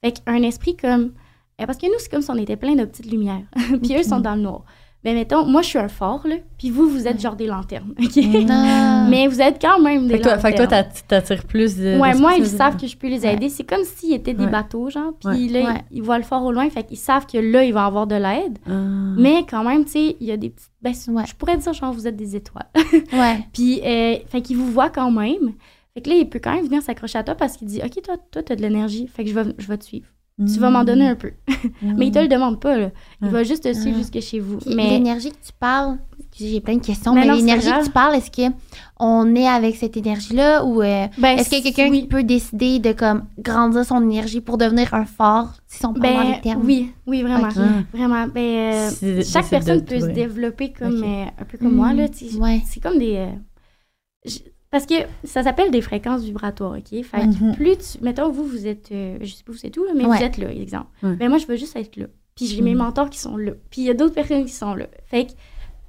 Fait qu'un esprit comme... Parce que nous, c'est comme si on était plein de petites lumières. puis eux sont dans le noir. Ben mettons, moi, je suis un phare, là. Puis vous, vous êtes genre des lanternes, OK? Ah. Mais vous êtes quand même des Fait que toi, fait que toi, t'attires plus de. Ouais, moi, ils savent que je peux les aider. C'est comme s'ils étaient des Ouais. bateaux, genre. Puis Ouais. là, Ouais. ils voient le fort au loin. Fait qu'ils savent que là, il va avoir de l'aide. Ah. Mais quand même, tu sais, il y a des petites. Ben, Ouais. Je pourrais dire, genre, vous êtes des étoiles. Ouais. Puis, euh, fait qu'il vous voit quand même. Fait que là, il peut quand même venir s'accrocher à toi parce qu'il dit Ok, toi, toi, t'as de l'énergie. Fait que je vais, je vais te suivre. Tu vas m'en donner un peu. Mais il te le demande pas, là. Il va juste te suivre Ah. jusque chez vous. Puis Mais. l'énergie que tu parles, j'ai plein de questions, Mais l'énergie que tu parles, est-ce que on est avec cette énergie-là ou euh, Ben, est-ce qu'il y a quelqu'un oui. qui peut décider de comme grandir son énergie pour devenir un phare, si on parle dans Ben, les termes? oui, oui, vraiment. Ah. Vraiment. Ben, euh, chaque personne peut se ouais. développer comme, Ok. euh, un peu comme moi, là. Ouais. C'est comme des. euh, je- parce que ça s'appelle des fréquences vibratoires, OK? Fait que Mhm. plus tu. Mettons, vous, vous êtes. euh, je sais pas où c'est tout, mais Ouais. vous êtes là, exemple. Ouais. Ben, moi, je veux juste être là. Puis j'ai mes Mhm. mentors qui sont là. Puis il y a d'autres personnes qui sont là. Fait que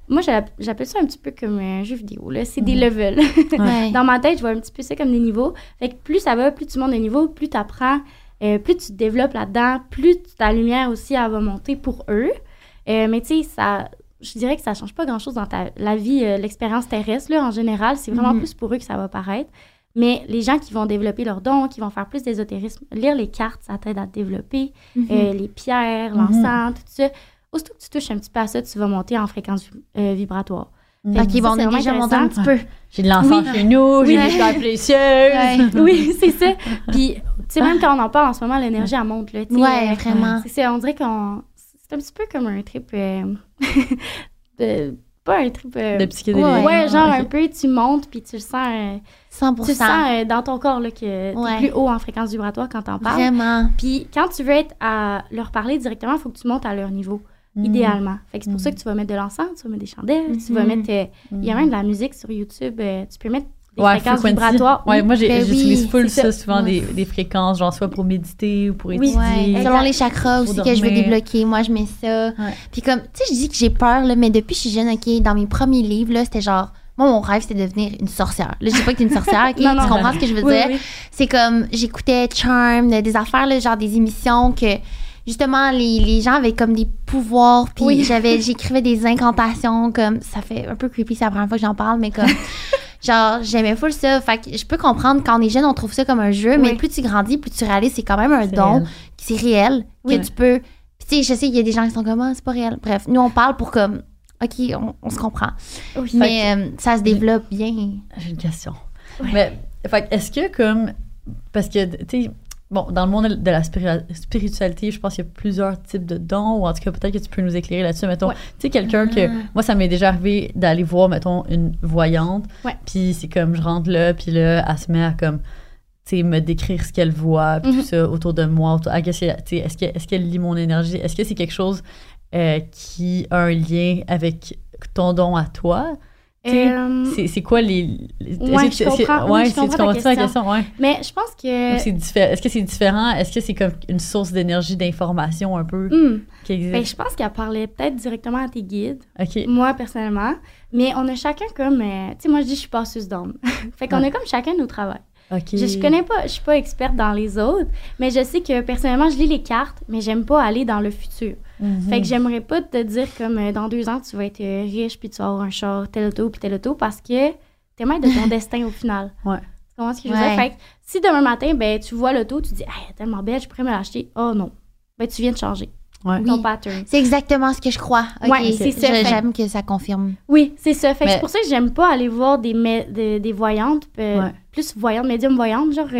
moi, j'app- j'appelle ça un petit peu comme un jeu vidéo, là. C'est des Mhm. levels. Ouais. Dans ma tête, je vois un petit peu ça comme des niveaux. Fait que plus ça va, plus tu montes de niveau, plus tu apprends, plus tu te développes là-dedans, plus ta lumière aussi, elle va monter pour eux. Euh, mais tu sais, ça, je dirais que ça change pas grand-chose dans ta, la vie, euh, l'expérience terrestre, là, en général. C'est vraiment Mhm. plus pour eux que ça va paraître. Mais les gens qui vont développer leurs dons, qui vont faire plus d'ésotérisme, lire les cartes, ça t'aide à te développer. Mhm. Euh, les pierres, Mhm. l'encens, tout ça. Aussitôt que tu touches un petit peu à ça, tu vas monter en fréquence euh, vibratoire. Mm. Fait est vraiment déjà monté un petit peu. J'ai de l'encens chez nous, j'ai Oui. des pierres précieuses. Oui, c'est ça. Puis, tu sais, même quand on en parle en ce moment, l'énergie, elle monte. Là, tu sais, Ouais, vraiment. C'est ça, on dirait qu'on. C'est un petit peu comme un trip. euh, de- pas un trip. euh, De psychédélique. ouais, Ouais, genre un peu, tu montes, puis tu le sens, euh, 100%. tu le sens euh, dans ton corps là, que Ouais. t'es plus haut en fréquence vibratoire quand t'en parles. Vraiment. Puis quand tu veux être à leur parler directement, il faut que tu montes à leur niveau, Mm. idéalement. Fait que c'est pour Mm. ça que tu vas mettre de l'encens, tu vas mettre des chandelles, tu vas mettre. euh, Mm. Il y a même de la musique sur YouTube. tu peux mettre des Ouais, fréquences frequency. vibratoires. Ouais, Oui. moi, Ben j'utilise oui, full ça, ça. souvent, Ouais. des, des fréquences, genre soit pour méditer ou pour Oui. étudier. Ouais, exact. selon les chakras Pour aussi que je veux débloquer, moi je mets ça. Ouais. Puis comme, tu sais, je dis que j'ai peur, là, mais depuis que je suis jeune, OK, dans mes premiers livres, là, c'était genre, moi, mon rêve, c'était de devenir une sorcière. Là, je dis pas que t'es une sorcière, OK? Non, non. tu comprends ce que je veux Oui, dire? oui. C'est comme, j'écoutais Charm, des affaires, là, genre des émissions que, justement, les, les gens avaient comme des pouvoirs, puis Oui. j'avais, j'écrivais des incantations, comme, ça fait un peu creepy, c'est la première fois que j'en parle, mais comme, genre, j'aimais full ça. Fait que je peux comprendre, quand on est jeune, on trouve ça comme un jeu, mais plus tu grandis, plus tu réalises, c'est quand même un don, c'est réel, Oui. que tu peux. Puis, tu sais, je sais qu'il y a des gens qui sont comme, ah, c'est pas réel. Bref, nous, on parle pour comme, OK, on, on se comprend. Oui. Mais euh, ça se développe bien. J'ai une question. Ouais. Mais, fait, que est-ce que comme. Parce que, tu sais, bon, dans le monde de la spiri- spiritualité, je pense qu'il y a plusieurs types de dons, ou en tout cas, peut-être que tu peux nous éclairer là-dessus. Mettons, Ouais. tu sais, quelqu'un que. Ah. Moi, ça m'est déjà arrivé d'aller voir, mettons, une voyante, Ouais. puis c'est comme, je rentre là, puis là, elle se met à comme. Tu sais, me décrire ce qu'elle voit, puis tout ça autour de moi. autour- ah, Est-ce que- est-ce qu'elle lit mon énergie? Est-ce que c'est quelque chose euh, qui a un lien avec ton don à toi? Euh, c'est, quoi les. les- Ouais, je comprends. Ouais, je comprends ta comprends-tu la question. question? Ouais. mais je pense que. Est-ce que c'est différent? Est-ce que c'est comme une source d'énergie, d'information un peu Hmm. qui existe? Ben, je pense qu'elle parlait peut-être directement à tes guides, OK. moi personnellement. Mais on a chacun comme. euh, tu sais, moi je dis je suis passeuse d'âme. fait qu'on Ouais. a comme chacun nos travail. OK. Je, je connais pas, je suis pas experte dans les autres, mais je sais que personnellement je lis les cartes, mais j'aime pas aller dans le futur. Mhm. Fait que j'aimerais pas te dire comme euh, dans deux ans tu vas être euh, riche puis tu vas avoir un char, tel auto puis tel auto parce que t'es maître de ton destin au final. Ouais. Tu comprends ce que je veux Ouais. dire? Fait que si demain matin, ben, tu vois l'auto, tu dis, hey, elle est tellement belle, je pourrais me l'acheter. Oh non. Ben, tu viens de changer Ouais. ton Oui. pattern. C'est exactement ce que je crois. C'est ça, J'aime que ça confirme. Oui, c'est ça. Fait que Mais- c'est pour ça que j'aime pas aller voir des, des, des voyantes, euh, Ouais. plus voyantes, médium voyantes, genre, euh,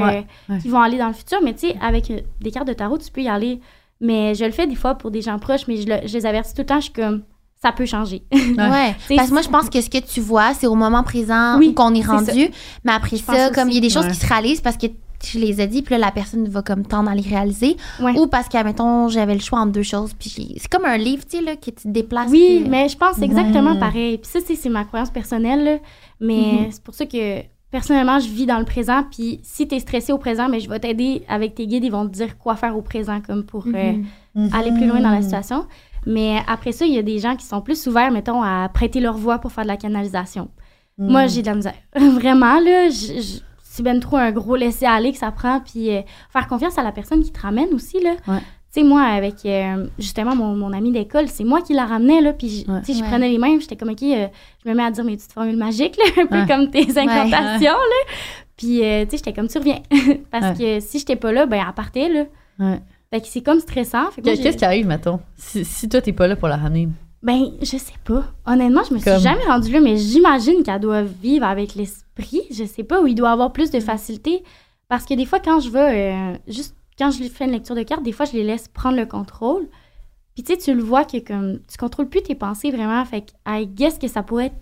Ouais, qui vont aller dans le futur. Mais tu sais, avec euh, des cartes de tarot, tu peux y aller. Mais je le fais des fois pour des gens proches, mais je, le- je les avertis tout le temps. Je suis comme, ça peut changer. Ouais. Parce que moi, je pense que ce que tu vois, c'est au moment présent Oui, où qu'on est rendu. Mais après Je ça, comme il y a des choses Ouais. qui se réalisent parce que tu les as dit, puis là, la personne va comme tendre à les réaliser. Ouais. Ou parce que, mettons, j'avais le choix entre deux choses. Puis c'est comme un livre, tu sais, là, tu te déplaces. Oui, puis- mais je pense exactement Mhm. pareil. Puis ça, c'est c'est ma croyance personnelle. là. Mais Mhm. c'est pour ça que personnellement, je vis dans le présent. Puis si tu es stressé au présent, mais je vais t'aider avec tes guides. Ils vont te dire quoi faire au présent, comme pour euh, Mhm. Mhm. aller plus loin dans la situation. Mais après ça, il y a des gens qui sont plus ouverts, mettons, à prêter leur voix pour faire de la canalisation. Mhm. Moi, j'ai de la misère. Vraiment, là, je- je- c'est ben trop un gros laisser-aller que ça prend. Puis euh, faire confiance à la personne qui te ramène aussi, là. Ouais. Tu sais, moi, avec euh, justement mon, mon ami d'école, c'est moi qui la ramenais, là. Puis, Ouais. tu sais, je Ouais. prenais les mains, j'étais comme, OK, euh, je me mets à dire mes petites formules magiques, là, un peu comme tes incantations, là. Puis, euh, tu sais, j'étais comme, tu reviens. Parce que si j'étais pas là, ben, elle partait, là. Ouais. Fait que c'est comme stressant. Qu'est-ce qui arrive, mettons? Si, si toi, t'es pas là pour la ramener? Ben, je sais pas. Honnêtement, je me suis Comme- jamais rendue là, mais j'imagine qu'elle doit vivre avec l'esprit. Je sais pas, où il doit avoir plus de facilité. Parce que des fois, quand je vais, euh, juste quand je lui fais une lecture de cartes, des fois, je les laisse prendre le contrôle. Puis tu sais, tu le vois que comme tu contrôles plus tes pensées vraiment. Fait que, I guess que ça pourrait être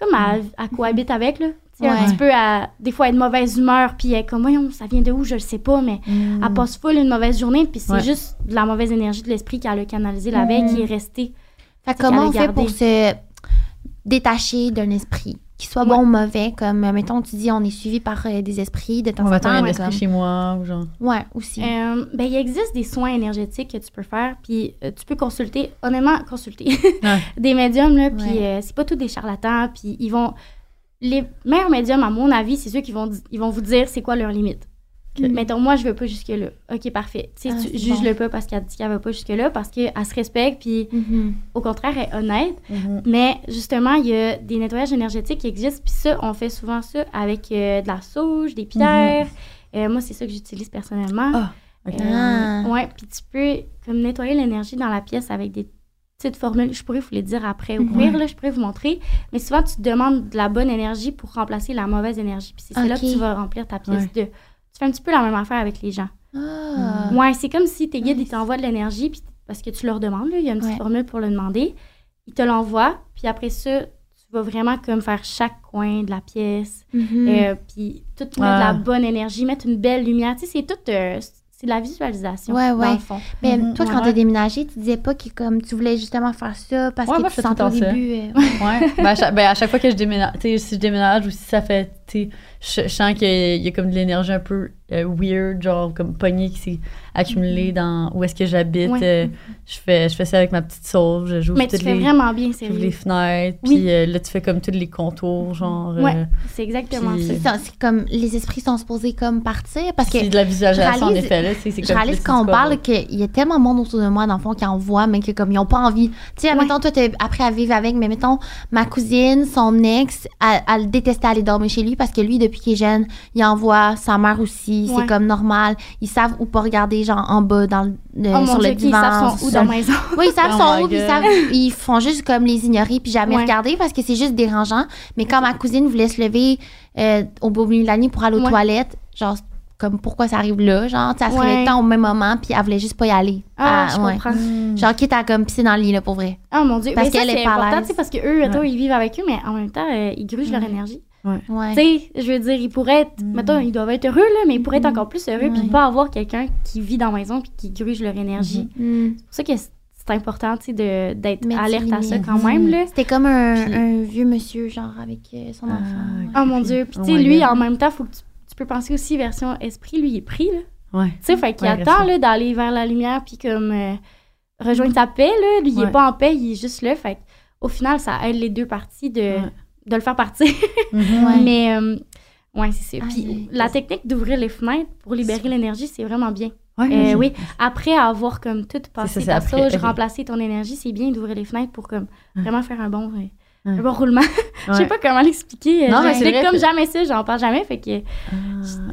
comme à, à cohabite avec, là. Tu sais, un petit peu à, des fois, être de mauvaise humeur, puis être comme, voyons, ça vient de où, je le sais pas, mais elle passe full une mauvaise journée, puis c'est Ouais. juste de la mauvaise énergie de l'esprit qu'elle a canalisé la veille qui est restée. Fait comment on fait pour se détacher d'un esprit, qu'il soit bon ou mauvais, comme, euh, mettons, tu dis, on est suivi par euh, des esprits de temps On en temps. un esprit comme- chez moi, ou genre. Ouais, aussi. Euh, ben, il existe des soins énergétiques que tu peux faire, puis euh, tu peux consulter, honnêtement, consulter Ouais. des médiums, là, puis Ouais. euh, c'est pas tous des charlatans, puis ils vont... Les meilleurs médiums, à mon avis, c'est ceux qui vont, ils vont vous dire c'est quoi leur limite. Ok. Mettons, moi, je veux pas jusque-là. OK, parfait. Ah, tu juges-le pas parce qu'elle dit qu'elle va pas jusque-là, parce qu'elle se respecte, puis Mhm. au contraire, elle est honnête. Mhm. Mais justement, il y a des nettoyages énergétiques qui existent. Puis ça, on fait souvent ça avec euh, de la sauge, des pierres. Euh, moi, c'est ça que j'utilise personnellement. Ah, ok. Euh. Ouais, puis tu peux comme nettoyer l'énergie dans la pièce avec des petites formules. Je pourrais vous les dire après au Mhm. pire, là, je pourrais vous montrer. Mais souvent, tu te demandes de la bonne énergie pour remplacer la mauvaise énergie. Puis c'est là que tu vas remplir ta pièce Ouais. de... Tu fais un petit peu la même affaire avec les gens. Ah. Ouais, c'est comme si tes guides, Nice. ils t'envoient de l'énergie, puis parce que tu leur demandes, là, il y a une petite Ouais. formule pour le demander. Ils te l'envoient, puis après ça, tu vas vraiment comme faire chaque coin de la pièce, euh, puis tout mettre de Ah. la bonne énergie, mettre une belle lumière. Tu sais, c'est tout, euh, c'est de la visualisation, Ouais, dans ouais. le fond. Mais Mhm. toi, quand Ouais. t'as déménagé, tu disais pas que comme tu voulais justement faire ça parce Ouais, que moi, tu sentais au début. euh, Ouais. ben, à chaque, ben, à chaque fois que je déménage, tu sais, si je déménage ou si ça fait, sais, je, je sens qu'il y a comme de l'énergie un peu euh, weird, genre comme pognée qui s'est accumulée dans où est-ce que j'habite. Ouais. Euh, je, fais, je fais ça avec ma petite sauve, je joue Mais tu toutes fais les, vraiment bien, j'ouvre les fenêtres, Oui. puis euh, là, tu fais comme tous les contours, genre. Ouais. euh, C'est exactement Puis- ça. C'est c'est comme les esprits sont supposés comme partir parce que c'est de la visualisation, en effet, là. C'est, c'est je comme réalise tu quand on dis quoi, parle qu'il y a tellement de monde autour de moi, dans le fond, qui en voient, mais que comme ils n'ont pas envie. Tu sais, Ouais. mettons, toi, t'es après à vivre avec, mais mettons, ma cousine, son ex, elle, elle détestait aller dormir chez lui parce que lui, depuis qu'il est jeune, il envoie sa mère aussi. Ouais. C'est comme normal. Ils savent où pas regarder, genre en bas, dans le, le- Oh mon sur Dieu, le ok, ils divan. savent son où dans la maison. Oui, ils savent Oh son où, ils, savent, ils font juste comme les ignorer puis jamais Ouais. regarder parce que c'est juste dérangeant. Mais quand ma cousine voulait se lever euh, au beau milieu de la nuit pour aller aux Ouais. toilettes, genre, comme pourquoi ça arrive là, genre, tu sais, elle se Ouais. réveillait tant au même moment puis elle voulait juste pas y aller. Ah, Ah, je ouais. comprends. Mm. Genre, quitte à comme pisser dans le lit, là, pour vrai. Oh mon Dieu. Parce mais ça, qu'elle est c'est pas à important, l'aise. tu sais, parce que eux, mettons, Ouais. ils vivent avec eux, mais en même temps, euh, ils grugent leur Ouais. énergie. Ouais. Tu sais, je veux dire, ils pourraient être, Mm. mettons, ils doivent être heureux, là, mais ils pourraient être encore plus heureux, puis pas avoir quelqu'un qui vit dans la maison puis qui gruge leur énergie. Mm. C'est pour ça que c'est important, tu sais, de- d'être Mettre alerte à ça quand même, là. C'était comme un, Puis- un vieux monsieur, genre, avec euh, son Ah, enfant. Oh mon Dieu. Puis, Oh tu sais, my lui, God. en même temps, faut que tu, tu peux penser aussi version esprit. Lui, il est pris, là. Ouais. Tu sais, fait qu'il Ouais, attend, là, d'aller vers la lumière, puis comme euh, rejoindre sa paix, là. Lui, il Ouais. est pas en paix, il est juste là. Fait au final, ça aide les deux parties de, Ouais. De le faire partir. Mhm. Ouais. Mais, euh, ouais, c'est ça. Puis, Aïe. la technique d'ouvrir les fenêtres pour libérer l'énergie, c'est vraiment bien. Ouais, Euh, oui, après avoir comme tout passé ok. remplacé ton énergie, c'est bien d'ouvrir les fenêtres pour comme vraiment faire un bon, euh, un bon roulement. Je sais pas comment l'expliquer. Non, je mais c'est comme que- jamais ça, j'en parle jamais, fait que... Ah,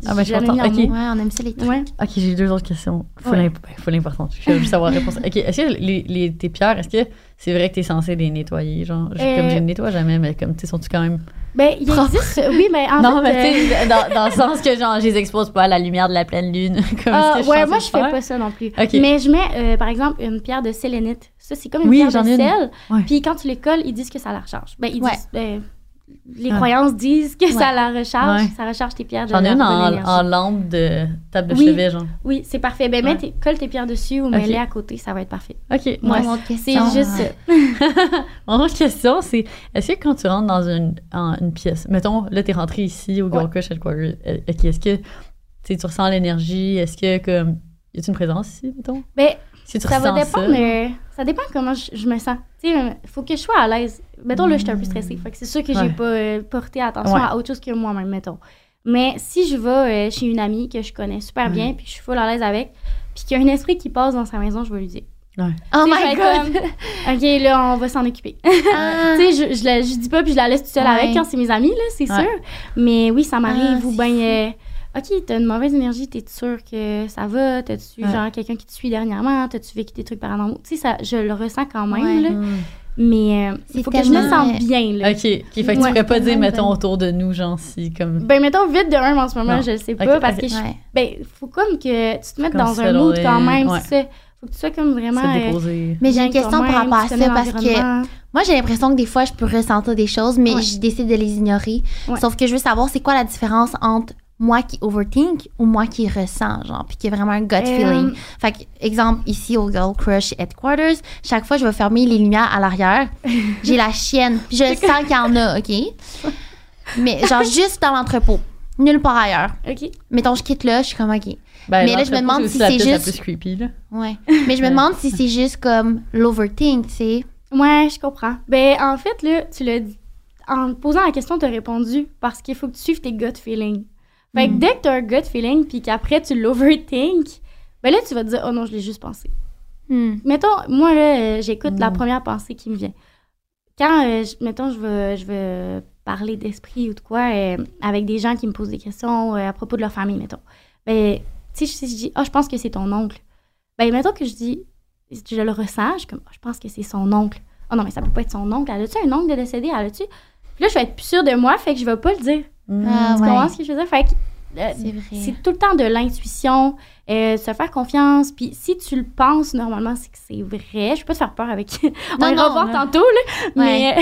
ah, ben, je suis jamais contente. mis en Ok, mots. Ouais, on aime ça, les trucs. Ouais. ok, j'ai deux autres questions. Faut faut l'importante. Je veux juste savoir la réponse. Ok, est-ce que les, les- tes pierres, est-ce que c'est vrai que t'es censé les nettoyer? Genre, je- Euh, comme je les nettoie jamais, mais comme, tu sais, sont-tu quand même. Ben, il existe... Oui, mais en non, fait... mais euh, tu sais, dans, dans le sens que, genre, je les expose pas à la lumière de la pleine lune. comme ah, ouais, moi, je fais pas ça non plus. Mais je mets, euh, par exemple, une pierre de sélénite. Ça, c'est comme une Oui, pierre de sel. Puis quand tu les colles, ils disent que ça la recharge. Ben, ils Ouais. disent... les Ah. croyances disent que ça la recharge. Ouais. Ça recharge tes pierres de J'en ai une en, lampe de table de Oui. chevet, genre. Oui, c'est parfait. Ben, mets Ouais. tes- colle tes pierres dessus ou mets-les à côté, ça va être parfait. Ok, Moi, ouais. mon autre C'est question. juste ça. Mon autre question, c'est est-ce que quand tu rentres dans une, en- une pièce, mettons, là, t'es rentré ici au Ouais. Crush Headquarters, euh, est-ce que tu sais, tu ressens l'énergie? Est-ce que, comme, y a une présence ici, mettons? Ben, Si tu ça va dépendre. euh, ça dépend comment je, je me sens. Tu sais, euh, faut que je sois à l'aise. Mettons, là, je suis un peu stressée. Fait que c'est sûr que j'ai Ouais. pas euh, porté attention Ouais. à autre chose que moi-même, mettons. Mais si je vais euh, chez une amie que je connais super Ouais. bien, puis je suis full à l'aise avec, puis qu'il y a un esprit qui passe dans sa maison, je vais lui dire. Oh Tu sais, my god! comme, OK, là, on va s'en occuper. Ah. tu sais, je, je, dis pas, puis je la laisse toute seule Ouais. avec quand c'est mes amis, là, c'est Ouais. sûr. Mais oui, ça m'arrive. Ah, ou OK, t'as une mauvaise énergie, t'es sûre que ça va? T'as-tu, Ouais. genre, quelqu'un qui te suit dernièrement? T'as-tu vécu des trucs paranormaux? Tu sais, ça, je le ressens quand même, Ouais. là. Hmm. Mais euh, il faut que je me sente euh, bien, là. Ok, ok, fait que tu pourrais pas dire, mettons, autour de nous, genre, si, comme. Ben, mettons, vite de un en ce moment, Non. je le sais pas, Ok, parce que je, Ouais. ben, faut comme que tu te mettes Comme dans un mood quand même, ouais. c'est ça. Faut que tu sois comme vraiment. euh. Mais j'ai une question par rapport à tu ça parce que moi, j'ai l'impression que des fois, je peux ressentir des choses, mais Ouais. je décide de les ignorer. Ouais. Sauf que je veux savoir, c'est quoi la différence entre moi qui overthink ou moi qui ressens, genre, puis qui a vraiment un gut Euh, feeling. Fait que, exemple, ici au Girl Crush Headquarters, chaque fois, je vais fermer les lumières à l'arrière. J'ai la chienne, puis je sens qu'il y en a, OK? Mais genre, juste dans l'entrepôt. Nulle part ailleurs. OK. Mettons, je quitte là, je suis comme, OK. Ben, mais là, je me demande si c'est juste- plus creepy, là. Ouais. Mais je me demande si c'est juste comme l'overthink, tu sais. Ouais, je comprends. Ben, en fait, là, tu l'as dit. En posant la question, tu as répondu parce qu'il faut que tu suives tes gut feelings. Fait que Mm. dès que tu as un gut feeling puis qu'après tu l'overthink, ben là, tu vas te dire, oh non, je l'ai juste pensé. Hmm. Mettons, moi, là, euh, j'écoute la Mm. première pensée qui me vient. Quand, euh, je- mettons, je veux, je veux parler d'esprit ou de quoi euh, avec des gens qui me posent des questions euh, à propos de leur famille, mettons. Ben, tu sais, si je dis, oh, je pense que c'est ton oncle. Ben, mettons que je dis, je le ressens, je comme, Oh, je pense que c'est son oncle. Oh non, mais ça peut pas être son oncle. Elle a-tu un oncle de décédé? Elle a-tu? Puis là, je vais être plus sûre de moi, fait que je vais pas le dire. Hmm. Ah, Tu ouais. comprends ce que je veux dire? Fait que, euh, C'est vrai. c'est tout le temps de l'intuition, euh, se faire confiance. Puis si tu le penses, normalement, c'est que c'est vrai. Je peux pas te faire peur avec. On Non, ira non, voir tantôt, là. Mais.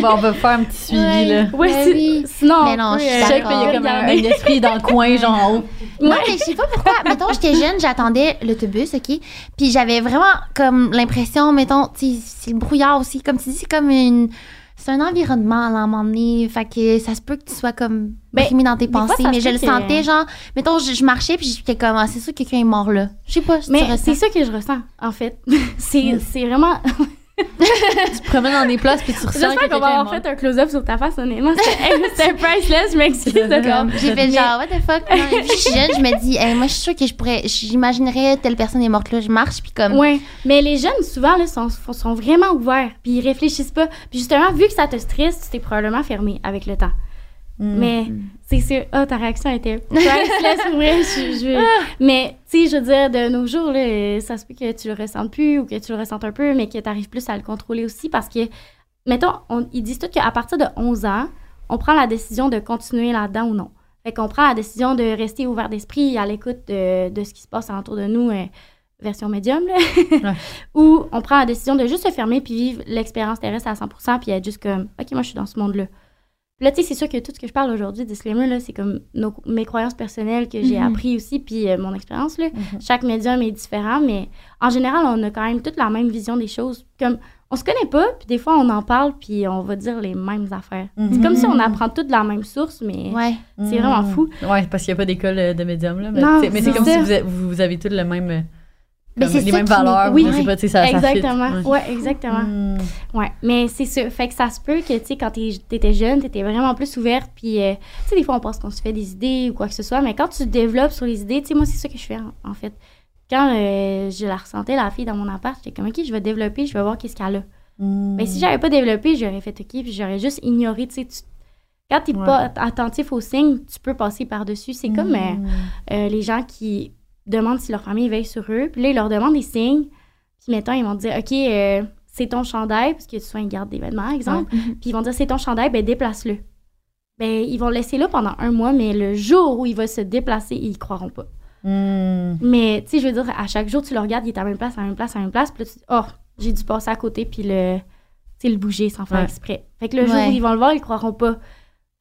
bon, on va faire un petit suivi, Ouais. là. ouais, Mais c'est- oui. sinon. Mais on non, je suis euh, sais qu'il y a d'accord. comme un, esprit dans le coin, genre en haut. Non, mais je sais pas pourquoi. mettons, j'étais jeune, j'attendais l'autobus, OK? Puis j'avais vraiment comme l'impression, mettons, c'est le brouillard aussi. Comme tu dis, c'est comme une. C'est un environnement à un moment donné. Fait que ça se peut que tu sois comme Ben, dans tes fois, pensées. mais je le que- sentais, genre, mettons, je, je marchais puis j'étais comme, ah, c'est sûr que quelqu'un est mort là. Je sais pas, si tu Mais c'est ça que je ressens, en fait. c'est c'est vraiment. Tu te promènes dans des places puis tu ressens J'espère qu'on va avoir fait un close-up sur ta face, honnêtement. C'était priceless, je m'excuse. J'ai fait genre, what the fuck? Non, je suis jeune, je me dis, hey, moi, je suis sûre que je pourrais, j'imaginerais telle personne est morte là. Je marche, puis comme. Ouais, mais les jeunes, souvent, là, sont, sont vraiment ouverts, puis ils réfléchissent pas. Puis justement, vu que ça te stresse, tu t'es probablement fermé avec le temps. Mm. Mais c'est sûr, ah, ta réaction était priceless. Je, je- Mais, tu sais, je veux dire, de nos jours, là, ça se peut que tu le ressentes plus ou que tu le ressentes un peu, mais que tu arrives plus à le contrôler aussi parce que, mettons, on- ils disent tous qu'à partir de 11 ans, on prend la décision de continuer là-dedans ou non. Fait qu'on prend la décision de rester ouvert d'esprit à l'écoute de, de ce qui se passe autour de nous, euh, version médium, là. Ouais. ou on prend la décision de juste se fermer puis vivre l'expérience terrestre à 100% puis être juste comme, OK, moi, je suis dans ce monde-là. Puis Là, tu sais, c'est sûr que tout ce que je parle aujourd'hui, disclaimer, là, c'est comme nos- mes croyances personnelles que j'ai Mhm. appris aussi, puis euh, mon expérience, là. Mhm. Chaque médium est différent, mais en général, on a quand même toute la même vision des choses. Comme, on se connaît pas, puis des fois, on en parle, puis on va dire les mêmes affaires. C'est Mhm. comme si on apprend toutes de la même source, mais Ouais. c'est vraiment fou. Ouais, parce qu'il n'y a pas d'école euh, de médium, là. Mais, Non, c'est comme ça. si vous avez, vous, vous avez tous le même. Euh, Mais les ça mêmes valeurs. oui, ou je sais pas, tu ça, ça fit. exactement. Ouais. Ouais, exactement. Mm. Ouais, mais c'est ça. Fait que ça se peut que, tu sais, quand t'étais jeune, t'étais vraiment plus ouverte. Puis, euh, tu sais, des fois, on pense qu'on se fait des idées ou quoi que ce soit. Mais quand tu développes sur les idées, tu sais, moi, c'est ça que je fais, en, en fait. Quand euh, je la ressentais, la fille dans mon appart, j'étais comme, OK, je vais développer, je vais voir qu'est-ce qu'elle a. Mm. Mais si j'avais pas développé, j'aurais fait OK, puis j'aurais juste ignoré, tu sais. tu- Quand t'es Ouais. pas attentif aux signes, tu peux passer par-dessus. C'est comme euh, Mm. euh, les gens qui demandent si leur famille veille sur eux. Puis là, ils leur demandent des signes. Puis mettons, ils vont te dire, OK, euh, c'est ton chandail, parce que tu sois une garde d'événements, exemple. Mhm. Puis ils vont dire, c'est ton chandail, ben déplace-le. Ben, ils vont le laisser là pendant un mois, mais le jour où il va se déplacer, ils y croiront pas. Mm. Mais, tu sais, je veux dire, à chaque jour, tu le regardes, il est à la même place, à la même place, à la même place. Puis là, tu dis, oh, j'ai dû passer à côté, puis le, le bouger sans faire Ouais. exprès. Fait que le jour Ouais. où ils vont le voir, ils croiront pas.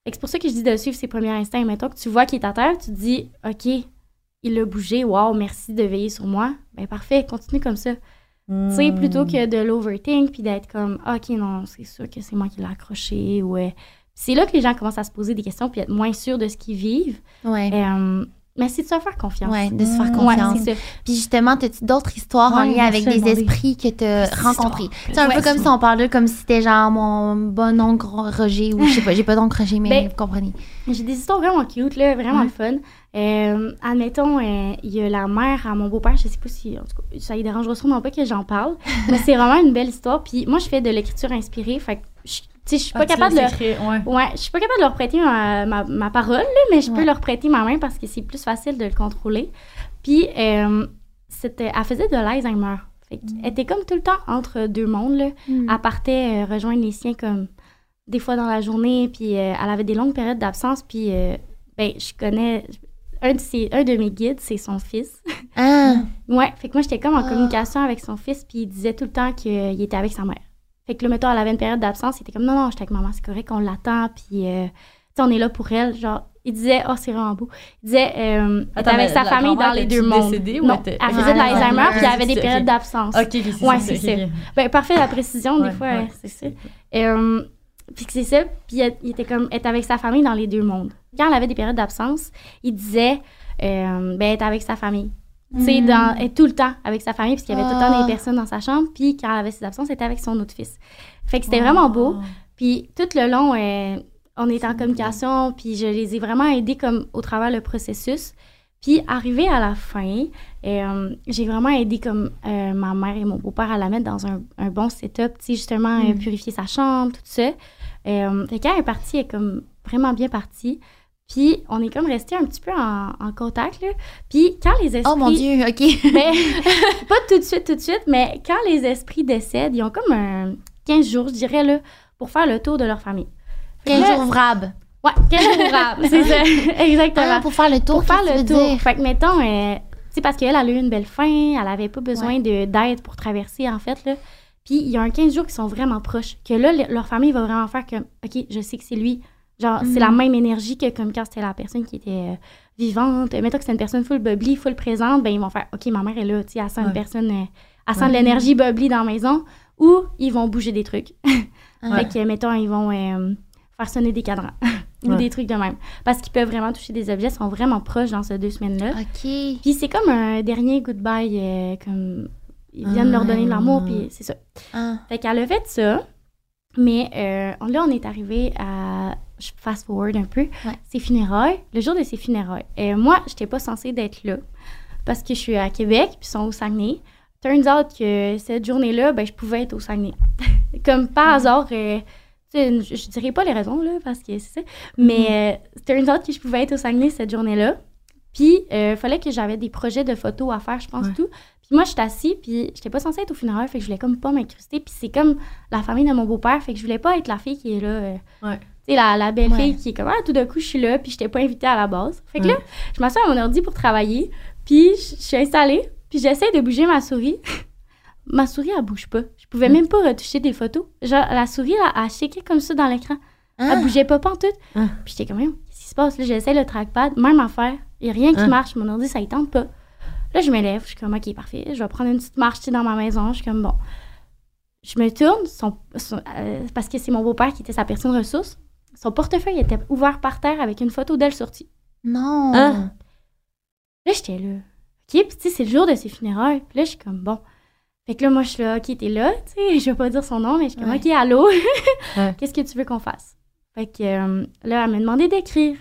Fait que c'est pour ça que je dis de suivre ses premiers instincts. Mettons que tu vois qu'il est à terre, tu te dis, OK, il a bougé, wow, merci de veiller sur moi. Ben parfait, continue comme ça. Tu sais, plutôt que de l'overthink, puis d'être comme, Ah, OK, non, c'est sûr que c'est moi qui l'ai accroché. ou euh, c'est là que les gens commencent à se poser des questions, puis être moins sûrs de ce qu'ils vivent. Ouais. Euh, mais c'est de se faire confiance. Ouais, de se faire. Ouais, confiance. ça. Puis justement, as-tu d'autres histoires en Ouais, lien avec des esprits que tu as rencontrés? C'est un Ouais, peu comme si on parlait comme si c'était genre mon bon oncle Roger ou je sais pas, j'ai pas d'oncle Roger, mais Ben, vous comprenez. J'ai des histoires vraiment cute, là, vraiment Ouais. fun. Euh, admettons, euh, il y a la mère à mon beau-père, je sais pas si, en tout cas, ça lui dérangera sûrement pas que j'en parle, mais c'est vraiment une belle histoire. Puis moi, je fais de l'écriture inspirée, fait que, je- je suis pas Ah, capable de... écrire, ouais. Ouais, je suis pas capable de leur prêter ma, ma, ma parole, là, mais je peux leur prêter ma main parce que c'est plus facile de le contrôler. Puis, euh, c'était, elle faisait de l'Alzheimer. Fait qu'elle était comme tout le temps entre deux mondes, là. Mm. Elle partait euh, rejoindre les siens comme des fois dans la journée, puis euh, elle avait des longues périodes d'absence, puis ben, je connais un de, ses, un de mes guides, c'est son fils. Ah, ouais, fait que moi, j'étais comme en Ah. communication avec son fils, puis il disait tout le temps qu'il était avec sa mère. Fait que là, mettons, elle avait une période d'absence, il était comme non, non, j'étais avec maman, c'est correct, on l'attend, puis euh, tu sais, on est là pour elle. Genre, il disait, oh, c'est vraiment beau. Il disait, euh, Attends, avec sa famille dans les deux mondes. décédée ou non, elle ok. faisait de Ah, l'Alzheimer, ok, puis elle avait des périodes d'absence. Ok, c'est Ouais, ça. Ben, parfait, la précision, Ouais, des fois, ouais. euh, c'est ça. Puis c'est ça. Puis elle- il était comme, être avec sa famille dans les deux mondes. Quand elle avait des périodes d'absence, il disait, euh, ben, être avec sa famille. Tu sais, Mm. être tout le temps avec sa famille, puisqu'il y avait tout le temps Ah. des personnes dans sa chambre. Puis quand elle avait ses absences, elle était avec son autre fils. Fait que c'était Oh. vraiment beau. Puis tout le long, euh, on était en communication, puis je les ai vraiment aidés comme au travers le processus. Puis arrivé à la fin, euh, j'ai vraiment aidé comme euh, ma mère et mon beau-père à la mettre dans un, un bon setup, tu sais, justement, euh, Mm. purifier sa chambre, tout ça. Euh, fait quand elle est partie, elle est comme vraiment bien partie. Puis on est comme resté un petit peu en, en contact, là. Puis quand les esprits... oh mon Dieu, ok. Ben, pas tout de suite, tout de suite, mais quand les esprits décèdent, ils ont comme un 15 jours, je dirais, là, pour faire le tour de leur famille. Fait que 15 là- jours ouvrables. Ouais, 15 jours ouvrables, c'est ça. Exactement. Ah, pour faire le tour, pour faire le tour. dire? Fait que, mettons, euh, tu sais, parce qu'elle, elle a eu une belle fin, elle avait pas besoin de d'aide pour traverser, en fait, là. Puis il y a un 15 jours qui sont vraiment proches, que là, le- leur famille va vraiment faire comme, OK, je sais que c'est lui. Genre, c'est Mhm. la même énergie que comme quand c'était la personne qui était euh, vivante. Mettons que c'est une personne full bubbly, full présente, ben ils vont faire, OK, ma mère est là, tu sais, elle sent Ouais. une personne, euh, elle sent Ouais. de l'énergie bubbly dans la maison, ou ils vont bouger des trucs. Ah. Fait que, mettons, ils vont euh, faire sonner des cadrans ou Ouais. des trucs de même. Parce qu'ils peuvent vraiment toucher des objets, ils sont vraiment proches dans ces deux semaines-là. OK. Puis c'est comme un dernier goodbye, euh, comme ils viennent leur donner de l'amour, puis c'est ça. Ah. Fait qu'elle a fait ça, mais euh, là, on est arrivé à. Je fast forward un peu. Ouais. Ses funérailles, le jour de ses funérailles. Euh, moi, j'étais pas censée d'être là parce que je suis à Québec, puis ils sont au Saguenay. Turns out que cette journée-là, ben, je pouvais être au Saguenay. Comme par hasard, euh, je, je dirais pas les raisons, là, parce que c'est ça. Mais euh, turns out que je pouvais être au Saguenay cette journée-là. Puis, il fallait que j'avais des projets de photos à faire, je pense, Ouais. tout. Puis moi, j'étais assis, puis j'étais pas censée être au funérail, fait que je voulais comme pas m'incruster. Puis c'est comme la famille de mon beau-père, fait que je voulais pas être la fille qui est là. euh, Ouais. Tu sais, la, la belle fille Ouais. qui est comme, ah, tout d'un coup, je suis là, puis j'étais pas invitée à la base. Fait que Ouais. là, je m'assois à mon ordi pour travailler, puis je suis installée, puis j'essaie de bouger ma souris. ma souris, elle bouge pas. Je pouvais Ouais. même pas retoucher des photos. Genre, la souris, là, elle shakeait comme ça dans l'écran. Ah. Elle bougeait pas pantoute. Ah. Puis j'étais comme, qu'est-ce qui se passe? Là, j'essaie le trackpad, même affaire. Il y a rien qui Ah. marche. Mon ordi, ça y tente pas. Là, je me lève. Je suis comme, OK, parfait. Je vais prendre une petite marche dans ma maison. Je suis comme, bon. Je me tourne, son, son- euh, parce que c'est mon beau-père qui était sa personne ressource. Son portefeuille était ouvert par terre avec une photo d'elle sortie. Non. Ah. Là, j'étais là. OK, puis tu sais, c'est le jour de ses funérailles. Puis là, je suis comme, bon. Fait que là, moi, je suis là, OK, t'es là, tu sais, je vais pas dire son nom, mais je suis comme, Ouais. OK, allô, Ouais. qu'est-ce que tu veux qu'on fasse? Fait que euh, là, elle m'a demandé d'écrire.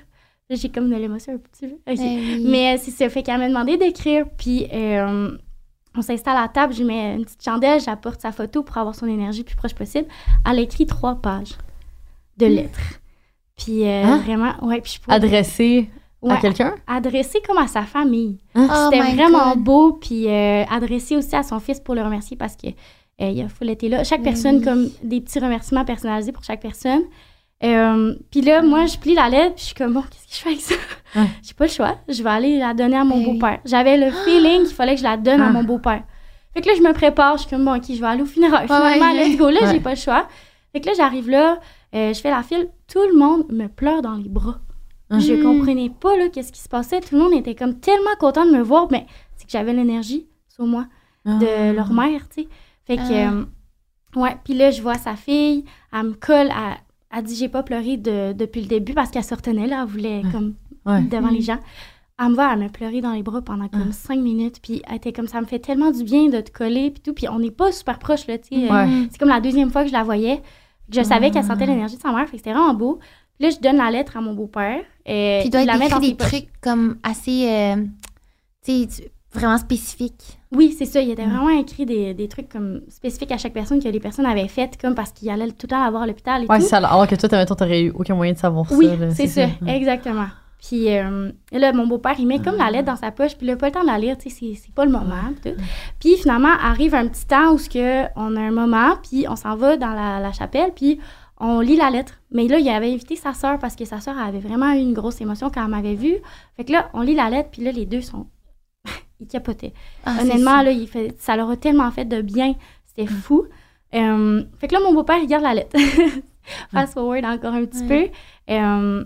J'ai comme de l'émotion un petit peu. Oui. Mais euh, c'est ça, fait qu'elle m'a demandé d'écrire, puis euh, on s'installe à la table, je mets une petite chandelle, j'apporte sa photo pour avoir son énergie le plus proche possible. Elle a écrit trois pages de lettres. Puis euh, Hein? vraiment, ouais, puis je pourrais- Adressé à quelqu'un? adressé comme à sa famille. Oh C'était my vraiment God. beau, puis euh, adressé aussi à son fils pour le remercier parce que il a full été là. Chaque Ben personne, oui. comme des petits remerciements personnalisés pour chaque personne. Euh, puis là, moi, je plie la lettre, puis je suis comme, bon, qu'est-ce que je fais avec ça? Ouais. J'ai pas le choix. Je vais aller la donner à mon Ben oui. beau-père. J'avais le feeling qu'il fallait que je la donne à Ah. mon beau-père. Fait que là, je me prépare. Je suis comme, bon, OK, je vais aller au funérail. Ouais, Finalement, ouais. let's go. Là, Ouais. j'ai pas le choix. Fait que là, j'arrive là, euh, je fais la file. Tout le monde me pleure dans les bras. Je Mm. comprenais pas là qu'est-ce qui se passait. Tout le monde était comme tellement content de me voir, mais c'est que j'avais l'énergie sur moi de leur mère, tu sais. Fait que Ah. euh, ouais, puis là je vois sa fille, elle me colle, elle, elle dit j'ai pas pleuré de- depuis le début parce qu'elle se retenait là, elle voulait comme Ouais. devant Mm. les gens. Elle me voit, elle me pleurer dans les bras pendant comme cinq minutes, puis elle était comme ça me fait tellement du bien de te coller puis tout, puis on n'est pas super proches là, tu sais. euh, Ouais. c'est comme la deuxième fois que je la voyais. que Je savais qu'elle Ah. sentait l'énergie de sa mère, fait que c'était vraiment beau. Puis là, je donne la lettre à mon beau-père. euh, Puis il doit la être met écrit dans des poches. trucs comme assez, euh, tu sais, tu- vraiment spécifiques. Oui, c'est ça. Il était Mm. vraiment écrit des, des trucs comme spécifiques à chaque personne que les personnes avaient faites, comme parce qu'il allait tout le temps la voir à l'hôpital et Ouais, tout. c'est ça. Alors que toi, mettons, t'aurais eu aucun moyen de savoir Oui, ça. là, c'est ça, Ouais. exactement. Puis euh, là, mon beau-père, il met comme la lettre dans sa poche, puis il n'a pas le temps de la lire, tu sais, c'est- pas le moment. puis tout. Puis finalement, arrive un petit temps où ce que on a un moment, puis on s'en va dans la, la chapelle, puis on lit la lettre. Mais là, il avait invité sa sœur parce que sa sœur avait vraiment eu une grosse émotion quand elle m'avait vue. Fait que là, on lit la lettre, puis là, les deux sont. Ils capotaient. Ah, Honnêtement, ça. là, il fait, ça leur a tellement fait de bien. C'était fou. Euh, fait que là, mon beau-père, il garde la lettre. Fast forward encore un petit Ouais. peu. Euh,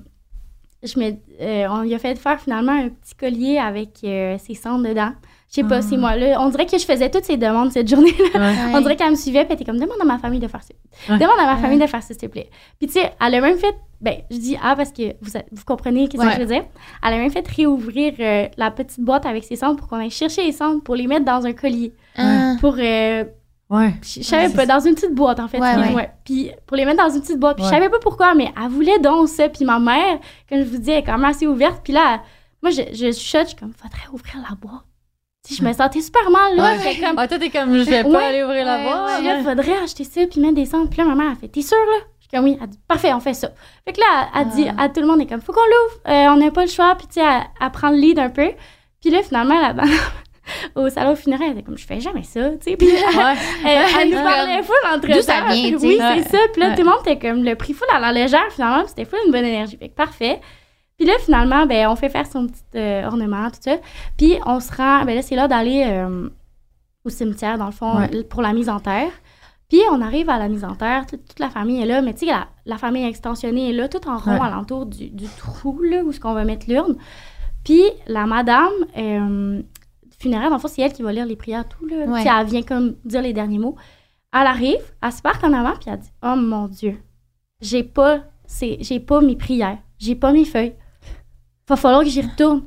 je me, euh, on lui a fait faire finalement un petit collier avec ses cendres dedans. Je sais pas, Ah. c'est moi. Là, on dirait que je faisais toutes ces demandes cette journée-là. Ouais. On dirait qu'elle me suivait, puis elle était comme, demande à ma famille de faire ça. Ouais. Demande à ma Ouais. famille de faire ça, s'il te plaît. Puis tu sais, elle a même fait, ben, je dis ah parce que vous, vous comprenez qu'est-ce Ouais. que je veux dire. Elle a même fait réouvrir euh, la petite boîte avec ses cendres pour qu'on aille chercher les cendres pour les mettre dans un collier. Ah. Pour, euh, Ouais. je savais pas, dans une petite boîte en fait. Ouais, Puis, ouais. Puis pour les mettre dans une petite boîte. Puis Ouais. je savais pas pourquoi, mais elle voulait donc ça. Puis ma mère, comme je vous dis, elle est quand même assez ouverte. Puis là, moi, je, je chuchote, je suis comme, faudrait ouvrir la boîte. Je me sentais super mal là. Ouais. J'étais comme, Ah, toi, t'es comme, je vais pas aller ouvrir la Ouais, boîte. je là, faudrait acheter ça, puis mettre des cendres. Puis là, ma mère, elle fait, t'es sûre, là? Je suis comme, oui. Elle dit, parfait, on fait ça. Fait que là, elle, dit Ah. à tout le monde, elle est comme, faut qu'on l'ouvre. Euh, on n'a pas le choix. Puis tu sais, elle, elle prend le lead un peu. Puis là, finalement, là au salon funéraire, elle était comme, je fais jamais ça, tu sais. Puis elle, Ouais. elle, elle nous parlait full entre d'où ça vient. Oui, c'est ça. Puis là, tout le monde était comme, le prix full à la légère, finalement. C'était full une bonne énergie. Fait que parfait. Puis là, finalement, ben, on fait faire son petit euh, ornement, tout ça. Puis on se rend, ben là, c'est là d'aller euh, au cimetière, dans le fond, Ouais. pour la mise en terre. Puis on arrive à la mise en terre, toute, toute la famille est là, mais tu sais, la, la famille extensionnée est là, tout en rond Ouais. alentour du, du trou, là, où est-ce qu'on va mettre l'urne. Puis la madame euh, funéraire, dans le fond, c'est elle qui va lire les prières, tout, là. Ouais. Sais, elle vient comme dire les derniers mots. Elle arrive, elle se parque en avant, puis elle dit Oh mon Dieu, j'ai pas, j'ai pas mes prières, j'ai pas mes feuilles. Va falloir que j'y retourne.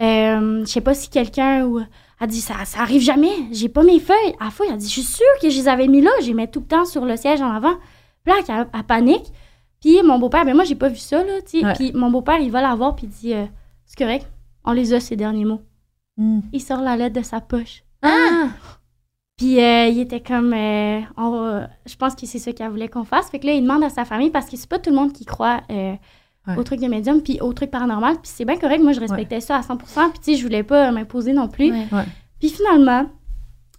Euh, je sais pas si quelqu'un ou. Elle dit ça, ça arrive jamais, j'ai pas mes feuilles. À la fois, elle dit Je suis sûre que je les avais mis là, je les mets tout le temps sur le siège en avant. Puis là, elle, panique. Puis mon beau-père, ben moi, j'ai pas vu ça, là, tu sais. Ouais. Puis mon beau-père, il va la voir, puis il dit euh, C'est correct, on les a, ces derniers mots. Hmm. Il sort la lettre de sa poche. Ah! Puis euh, il était comme, euh, on je pense que c'est ça qu'elle voulait qu'on fasse. Fait que là, il demande à sa famille parce que c'est pas tout le monde qui croit euh, Ouais. au truc de médium puis au truc paranormal. Puis c'est bien correct, moi je respectais ça à 100%. Puis tu sais, je voulais pas m'imposer non plus. Ouais. Puis finalement,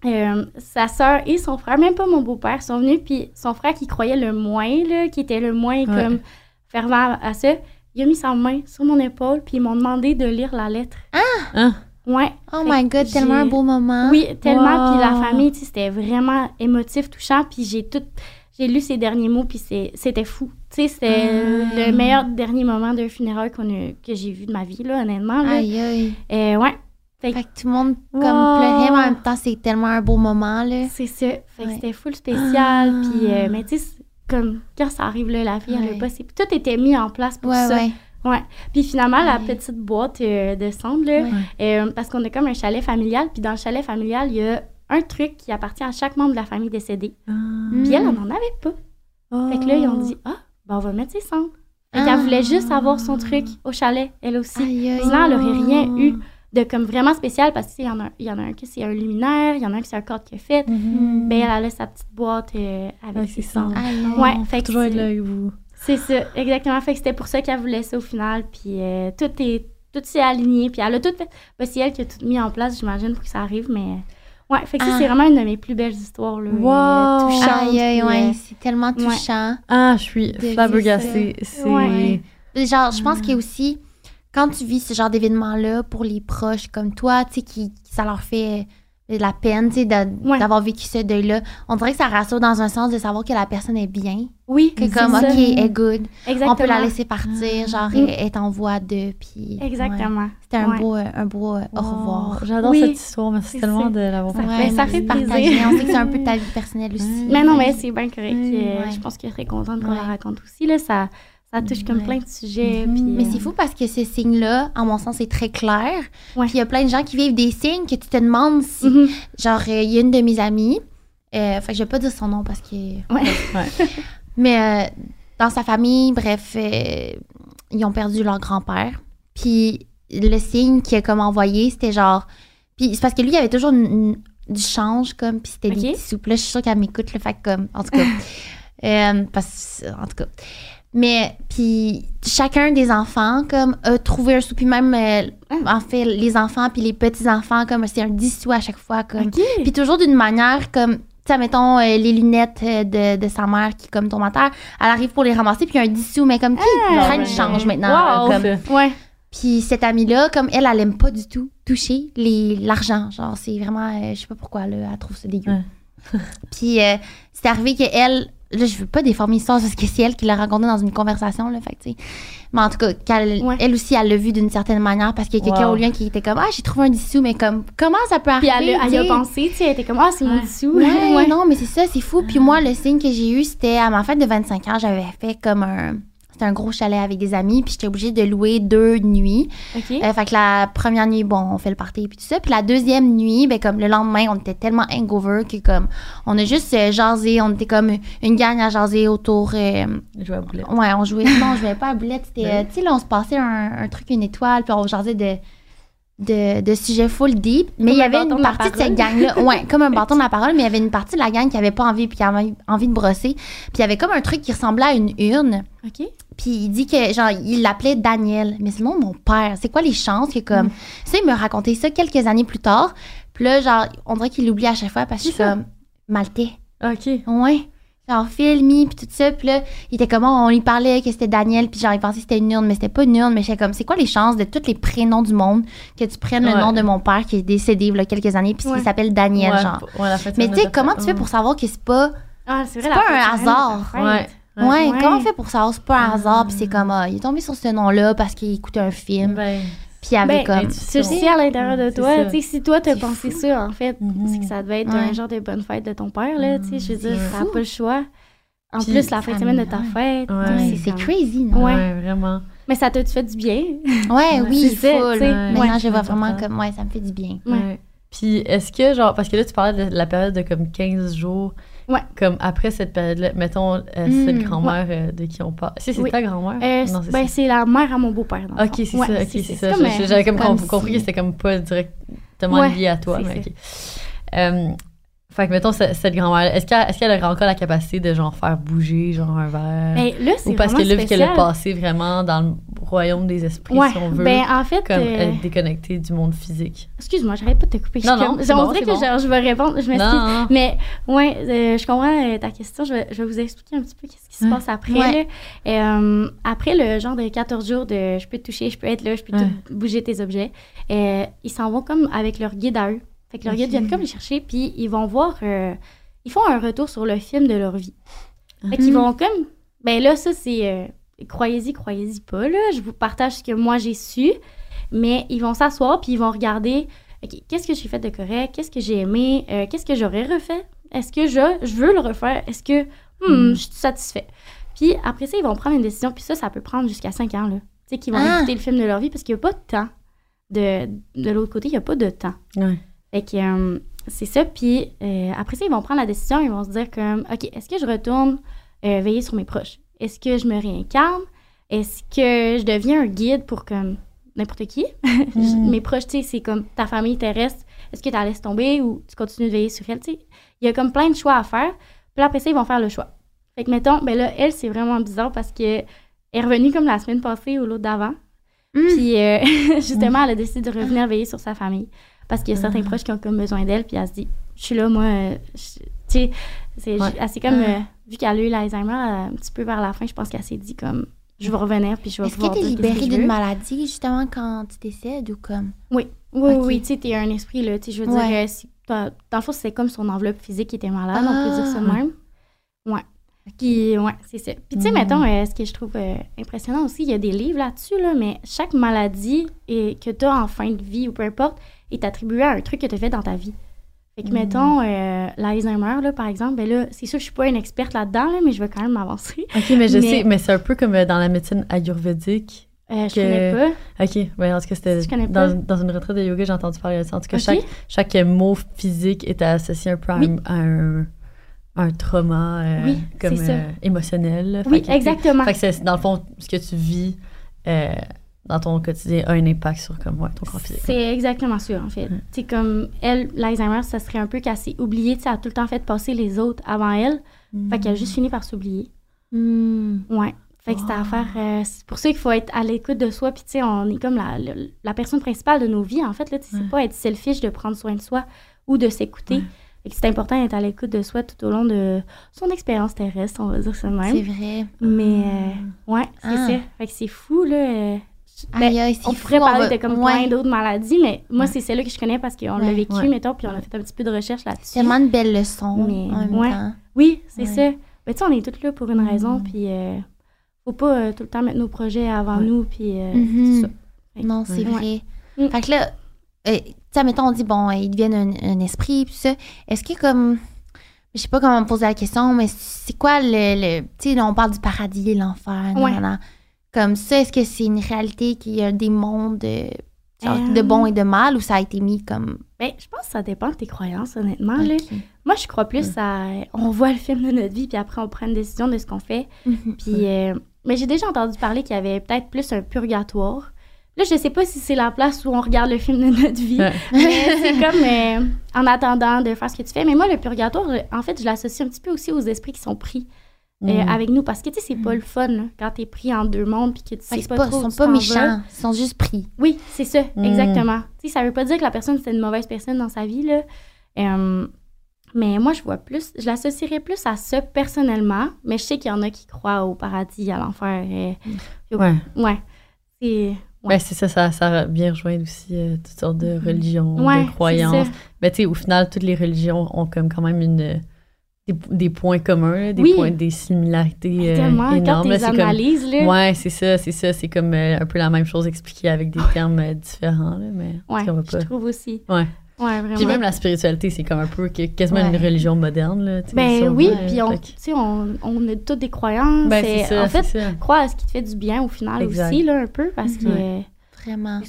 euh, sa sœur et son frère, même pas mon beau-père, sont venus. Puis son frère qui croyait le moins, là, qui était le moins comme fervent à ça, il a mis sa main sur mon épaule puis ils m'ont demandé de lire la lettre. Hein? Ouais. Oh Fait my god, tellement un beau moment. Oui, tellement. Puis la famille, tu sais, c'était vraiment émotif, touchant. Puis j'ai tout, j'ai lu ces derniers mots, puis c'était fou. Tu sais, c'était Ah. le meilleur dernier moment d'un funérail qu'on que j'ai vu de ma vie, là, honnêtement. Là. Aïe, aïe. Euh, ouais, Fait que tout le monde comme Wow. pleurait, mais en même temps, c'est tellement un beau moment, là. c'est ça. Fait que Ouais. c'était full spécial. Ah. Puis, euh, mais tu sais, comme quand ça arrive là, la fille, elle Ouais. a pas. c'est- Tout était mis en place pour Ouais, ça. ouais. Ouais. Puis finalement, la petite boîte euh, de cendre, là, Ouais. euh, parce qu'on a comme un chalet familial. Puis dans le chalet familial, il y a un truc qui appartient à chaque membre de la famille décédée. Ah. Puis elle, elle n'en avait pas. Fait que là, ils ont dit Ah, ben on va mettre ses cendres. Fait qu'elle Ah. voulait juste avoir son truc au chalet, elle aussi. Aïe, aïe. Sinon, elle aurait rien eu de comme vraiment spécial parce qu'il y, en a- y en a un qui c'est un luminaire, il y en a un qui c'est un cadre qui a fait. Mhm. Ben, elle a sa petite boîte euh, avec Avec ses cendres. Aïe, Ouais, fait toujours être c'est- là avec vous. C'est ça, exactement. Fait que c'était pour ça qu'elle voulait ça au final. Puis euh, tout est tout s'est aligné. Puis elle a tout fait. Ben, c'est elle qui a tout mis en place, j'imagine, pour que ça arrive. Mais ouais, fait que ça, Ah. c'est vraiment une de mes plus belles histoires. Là, Wow. euh, Aïe, aïe, puis, ouais. euh, C'est tellement touchant. Ah, je suis De flabbergassée. C'est. Ouais. Genre, je pense Ah. qu'il y a aussi, quand tu vis ce genre d'événement-là pour les proches comme toi, tu sais, qui, qui- ça leur fait la peine, tu sais, de- Ouais. d'avoir vécu ce deuil-là, on dirait que ça rassure dans un sens de savoir que la personne est bien, Oui, que c'est comme, ça. OK, elle est good, Exactement. on peut la laisser partir, genre, Mm. elle est en voie de, puis... ouais. Exactement. C'était un Ouais. beau, euh, un beau euh, au revoir. J'adore Oui. cette histoire. Merci C'est tellement de l'avoir fait- ça fait de partager. On sait que c'est un peu ta vie personnelle aussi. Mais non, mais c'est bien correct. Mm, euh, ouais. Je pense qu'elle serait contente qu'on Ouais. la raconte aussi. Là, ça, ça touche comme Ouais. plein de sujets. Mhm. puis, Mais euh, c'est fou parce que ce signe-là, en mon sens, est très clair. Ouais. Puis il y a plein de gens qui vivent des signes que tu te demandes si. mhm. Genre, euh, il y a une de mes amies, euh, fait que je vais pas dire son nom parce que. Ouais. Ouais. Mais euh, dans sa famille, bref, euh, ils ont perdu leur grand-père. Puis le signe qu'il a comme envoyé, c'était genre. Puis c'est parce que lui, il avait toujours une- une- du change, comme, puis c'était Ok. des petits soupes. Là, je suis sûre qu'elle m'écoute, le fait que, comme, en tout cas. Euh, parce en tout cas. Mais, puis chacun des enfants, comme, a trouvé un sou. Puis même, euh, Ah. en fait, les enfants, puis les petits-enfants, comme, c'est un 10 sous à chaque fois, comme. Puis toujours d'une manière comme, tu sais, mettons, euh, les lunettes euh, de, de sa mère qui, comme, tombent à terre, elle arrive pour les ramasser, puis il y a un 10 sous, mais comme, qui Ah, prend change maintenant. Wow. comme. Ouais. Puis cette amie-là, comme, elle, elle aime pas du tout toucher les- l'argent. Genre, c'est vraiment, euh, je sais pas pourquoi, là, elle trouve ça dégueu. Ouais. puis c'est arrivé qu'elle, là, je veux pas déformer l'histoire parce que c'est elle qui l'a raconté dans une conversation, là, fait que, tu sais. Mais en tout cas, qu'elle- Ouais. elle aussi, elle l'a vu d'une certaine manière parce qu'il y a quelqu'un Wow. au lien qui était comme, ah, j'ai trouvé un 10 sous, mais comme, comment ça peut Puis arriver? elle, a- elle y tu a pensé, tu sais, elle était comme, ah, c'est mon Ouais. dessous. Ouais, non, mais c'est ça, c'est fou. Puis moi, le signe que j'ai eu, c'était à ma fête de 25 ans, j'avais fait comme un. C'était un gros chalet avec des amis, puis j'étais obligée de louer deux nuits. OK. Euh, fait que la première nuit, bon, on fait le party puis tout ça. Puis la deuxième nuit, ben comme le lendemain, on était tellement hangover que comme on a juste euh, jasé, on était comme une gang à jaser autour. euh, Je joue à boulette. ouais, on jouait. Non, on jouait pas à boulette. C'était, Ouais. euh, tu sais, là, on se passait un, un truc, une étoile, puis on jasait de de, de sujets full deep, mais Comme il y avait une de partie de cette gang-là, ouais, comme un bâton de la parole, mais il y avait une partie de la gang qui avait pas envie, puis qui avait envie de brosser. Puis il y avait comme un truc qui ressemblait à une urne, OK. Puis il dit que, genre, il l'appelait Daniel. Mais c'est le nom de mon père. C'est quoi les chances que, comme. Mm. Ça, il me racontait ça quelques années plus tard. Puis là, genre, on dirait qu'il l'oublie à chaque fois parce que je suis comme. Maltais. OK. Ouais. Genre, Phil, Mi, puis tout ça. Puis là, il était comme, oh, on lui parlait que c'était Daniel. Puis genre, il pensait que c'était une urne, mais c'était pas une urne. Mais j'étais comme, c'est quoi les chances de tous les prénoms du monde que tu prennes le nom de mon père qui est décédé il y a quelques années, puis Ouais. qu'il s'appelle Daniel, Ouais, genre. ouais, la fête Mais tu sais, comment tu fais pour savoir que c'est pas. Ah, c'est vrai, C'est la pas fête, un hasard. Ouais. Comment on fait pour savoir c'est pas un Ah. hasard, puis c'est comme, ah, il est tombé sur ce nom-là parce qu'il écoutait un film. Ben, Puis il y avait Ben, comme. Tu le sais à l'intérieur de toi. ça. Tu sais, si toi, t'as pensé fou. ça, en fait, Mhm. c'est que ça devait être Ouais. un genre de bonne fête de ton père, là. Tu sais, je veux dire, C'est ça n'a pas le choix. En Puis, plus, la fin de semaine de ta fête. Ouais. c'est crazy, non? Ouais. Vraiment. Mais ça t'a fait du bien? Ouais, oui, c'est ça, full. Maintenant, je vois vraiment comme, ouais, ça me fait du bien. Puis est-ce que, genre, parce que là, tu parlais de la période de comme 15 jours. Ouais. Comme après cette période-là, mettons, euh, cette Mm. grand-mère euh, de qui on parle. Si, c'est Oui. ta grand-mère? Euh, non, c'est ben, c'est la mère à mon beau-père. dans Ok, c'est Ouais, ça, ok, c'est ça. euh, J'avais comme, comme com- compris que c'était comme pas directement Ouais, lié à toi, mais ça. Fait que, mettons, ce- cette grand-mère, est-ce qu'elle est qu'elle aurait encore la capacité de, genre, faire bouger, genre, un verre? Ben, là, c'est Ou parce que là, vu qu'elle a spécial. passé vraiment dans le royaume des esprits, Ouais, si on veut, ben, en fait, comme euh, être déconnectée du monde physique. excuse-moi, j'arrête pas de te couper. Je Non, suis non, comme- c'est on bon, dirait que bon. genre, je vais répondre, je m'excuse. non, Mais ouais, euh, je comprends euh, ta question. Je vais, je vais vous expliquer un petit peu qu'est-ce qui se passe après. Ouais. là. Euh, après le genre de 14 jours de je peux te toucher, je peux être là, je peux Ouais. bouger tes objets, ils s'en vont comme avec leur guide à eux. Fait que leur guide Ok. vient comme les chercher, puis ils vont voir, euh, ils font un retour sur le film de leur vie. Fait Mhm. qu'ils vont comme, ben là, ça c'est, euh, croyez-y, croyez-y pas, là. Je vous partage ce que moi j'ai su, mais ils vont s'asseoir, puis ils vont regarder, OK, qu'est-ce que j'ai fait de correct, qu'est-ce que j'ai aimé, euh, qu'est-ce que j'aurais refait, est-ce que je, je veux le refaire, est-ce que, hmm, Mm. je suis satisfait? Puis après ça, ils vont prendre une décision, puis ça, ça peut prendre jusqu'à 5 ans, là. Tu sais, qu'ils vont Ah. écouter le film de leur vie, parce qu'il n'y a pas de temps. De, de l'autre côté, il n'y a pas de temps. Ouais. Fait que euh, c'est ça. Puis euh, après ça, ils vont prendre la décision. Ils vont se dire comme, OK, est-ce que je retourne euh, veiller sur mes proches? Est-ce que je me réincarne? Est-ce que je deviens un guide pour comme n'importe qui? Mm. mes proches, tu sais, c'est comme ta famille terrestre. Est-ce que tu la laisses tomber ou tu continues de veiller sur elle? Il y a comme plein de choix à faire. Puis après ça, ils vont faire le choix. Fait que mettons, ben là, elle, c'est vraiment bizarre parce que elle est revenue comme la semaine passée ou l'autre d'avant. Mm. Puis euh, justement, elle a décidé de revenir veiller sur sa famille. Parce qu'il y a certains Ah. proches qui ont comme besoin d'elle, puis elle se dit, je suis là, moi, euh, tu sais, c'est comme, Ah. euh, vu qu'elle a eu l'Alzheimer, euh, un petit peu vers la fin, je pense qu'elle s'est dit comme, je vais revenir, puis je vais Est-ce que ce que libérée d'une maladie, justement, quand tu décèdes ou comme? Oui, oui, oui, tu sais, t'es un esprit, là, tu sais, je veux Ouais. dire, dans le fond, c'est comme son enveloppe physique qui était malade, on peut dire ça de Ah. même. Ouais. Puis, ouais, c'est ça. Puis, tu sais, Mm. mettons, euh, ce que je trouve euh, impressionnant aussi, il y a des livres là-dessus, là, mais chaque maladie et, que tu as en fin de vie ou peu importe est attribuée à un truc que tu as fait dans ta vie. Fait que, Mm. mettons, euh, l'Alzheimer, là, par exemple, ben là, c'est sûr, je suis pas une experte là-dedans, là, mais je vais quand même m'avancer. Ok, mais je Mais- sais, mais c'est un peu comme euh, dans la médecine ayurvédique. Euh, je Que- connais pas. Ok, ouais, en tout cas, c'était dans, dans une retraite de yoga, j'ai entendu parler de ça. En tout cas, chaque, chaque mot physique était associé un peu à, Oui. un, à un, un trauma euh, Oui, comme émotionnel. là. Fait Oui, que, exactement. Fait que c'est, dans le fond, ce que tu vis dans ton quotidien a un impact sur comme, ouais, ton corps physique. C'est exactement ça, en fait. Ouais. C'est comme elle, l'Alzheimer, ça serait un peu qu'elle s'est oubliée. Tu sais, Elle a tout le temps fait passer les autres avant elle. Fait qu'elle a juste fini par s'oublier. Hmm. Ouais. Fait que c'était à faire. euh, c'est pour ça qu'il faut être à l'écoute de soi. Puis, tu sais, on est comme la, la, la personne principale de nos vies, en fait. Là, Tu sais, Ouais. c'est pas être selfish de prendre soin de soi ou de s'écouter. Ouais. Fait que c'est important d'être à l'écoute de soi tout au long de son expérience terrestre, on va dire ça de C'est même. vrai. Mais, euh, ouais, c'est Ah. ça. Fait que c'est fou, là. euh, ben, Aïe, aïe, c'est on fou, pourrait parler va- de comme Ouais. plein d'autres maladies, mais moi, Ouais. c'est celle-là que je connais parce qu'on Ouais. l'a vécu, mettons, puis on a fait un petit peu de recherche là-dessus. Tellement de belles leçons Mais- en même ouais. temps. Oui, c'est ça. Ben, tu sais, on est toutes là pour une raison, Mm. puis euh, faut pas euh, tout le temps mettre nos projets avant nous, puis euh, Mhm. c'est ça. Non, c'est vrai. Mm. Fait que là, tu sais, mettons, on dit, bon, ils deviennent un, un esprit, puis ça. Est-ce que, comme. Je sais pas comment me poser la question, mais c'est quoi le. le- tu sais, là, on parle du paradis, l'enfer, Ouais. Comme ça, est-ce que c'est une réalité qu'il y a des mondes euh, genre, Euh. de bon et de mal, ou ça a été mis comme. Ben, je pense que ça dépend de tes croyances, honnêtement. là. Moi, je crois plus à. On voit le film de notre vie, puis après, on prend une décision de ce qu'on fait. Mhm. Puis, euh, mais j'ai déjà entendu parler qu'il y avait peut-être plus un purgatoire. Là, je sais pas si c'est la place où on regarde le film de notre vie. Ouais. Mais c'est comme euh, en attendant de faire ce que tu fais. Mais moi, le purgatoire, en fait, je l'associe un petit peu aussi aux esprits qui sont pris euh, Mm. avec nous. Parce que, tu sais, c'est pas le fun là, quand t'es pris en deux mondes puis que tu sais pas, pas, trop sont pas méchants, ils sont juste pris. Oui, c'est ça, Mm. exactement. Tu sais, ça veut pas dire que la personne, c'est une mauvaise personne dans sa vie, là. Euh, mais moi, je vois plus, je l'associerais plus à ça personnellement. Mais je sais qu'il y en a qui croient au paradis, à l'enfer. euh, Ouais. ouais. C'est. Ben, c'est ça, ça, ça vient rejoindre aussi euh, toutes sortes de religions, Ouais, de croyances. Mais tu sais, au final, toutes les religions ont comme quand même une, des points communs, là, des Oui. points, des similarités euh, Tellement, quand énormes. tu là, c'est comme- analyses, là. Ouais, c'est ça, c'est ça. C'est comme euh, un peu la même chose expliquée avec des termes euh, différents, là, mais Ouais, va je pas. trouve aussi. Ouais. Ouais, vraiment. Puis même la spiritualité, c'est comme un peu quasiment une Ouais. religion moderne, là. ben oui, veut, puis on, on, on a toutes des croyances. Ben, et c'est ça, en fait, crois à ce qui te fait du bien au final Exact. aussi, là, un peu, parce que... Vraiment.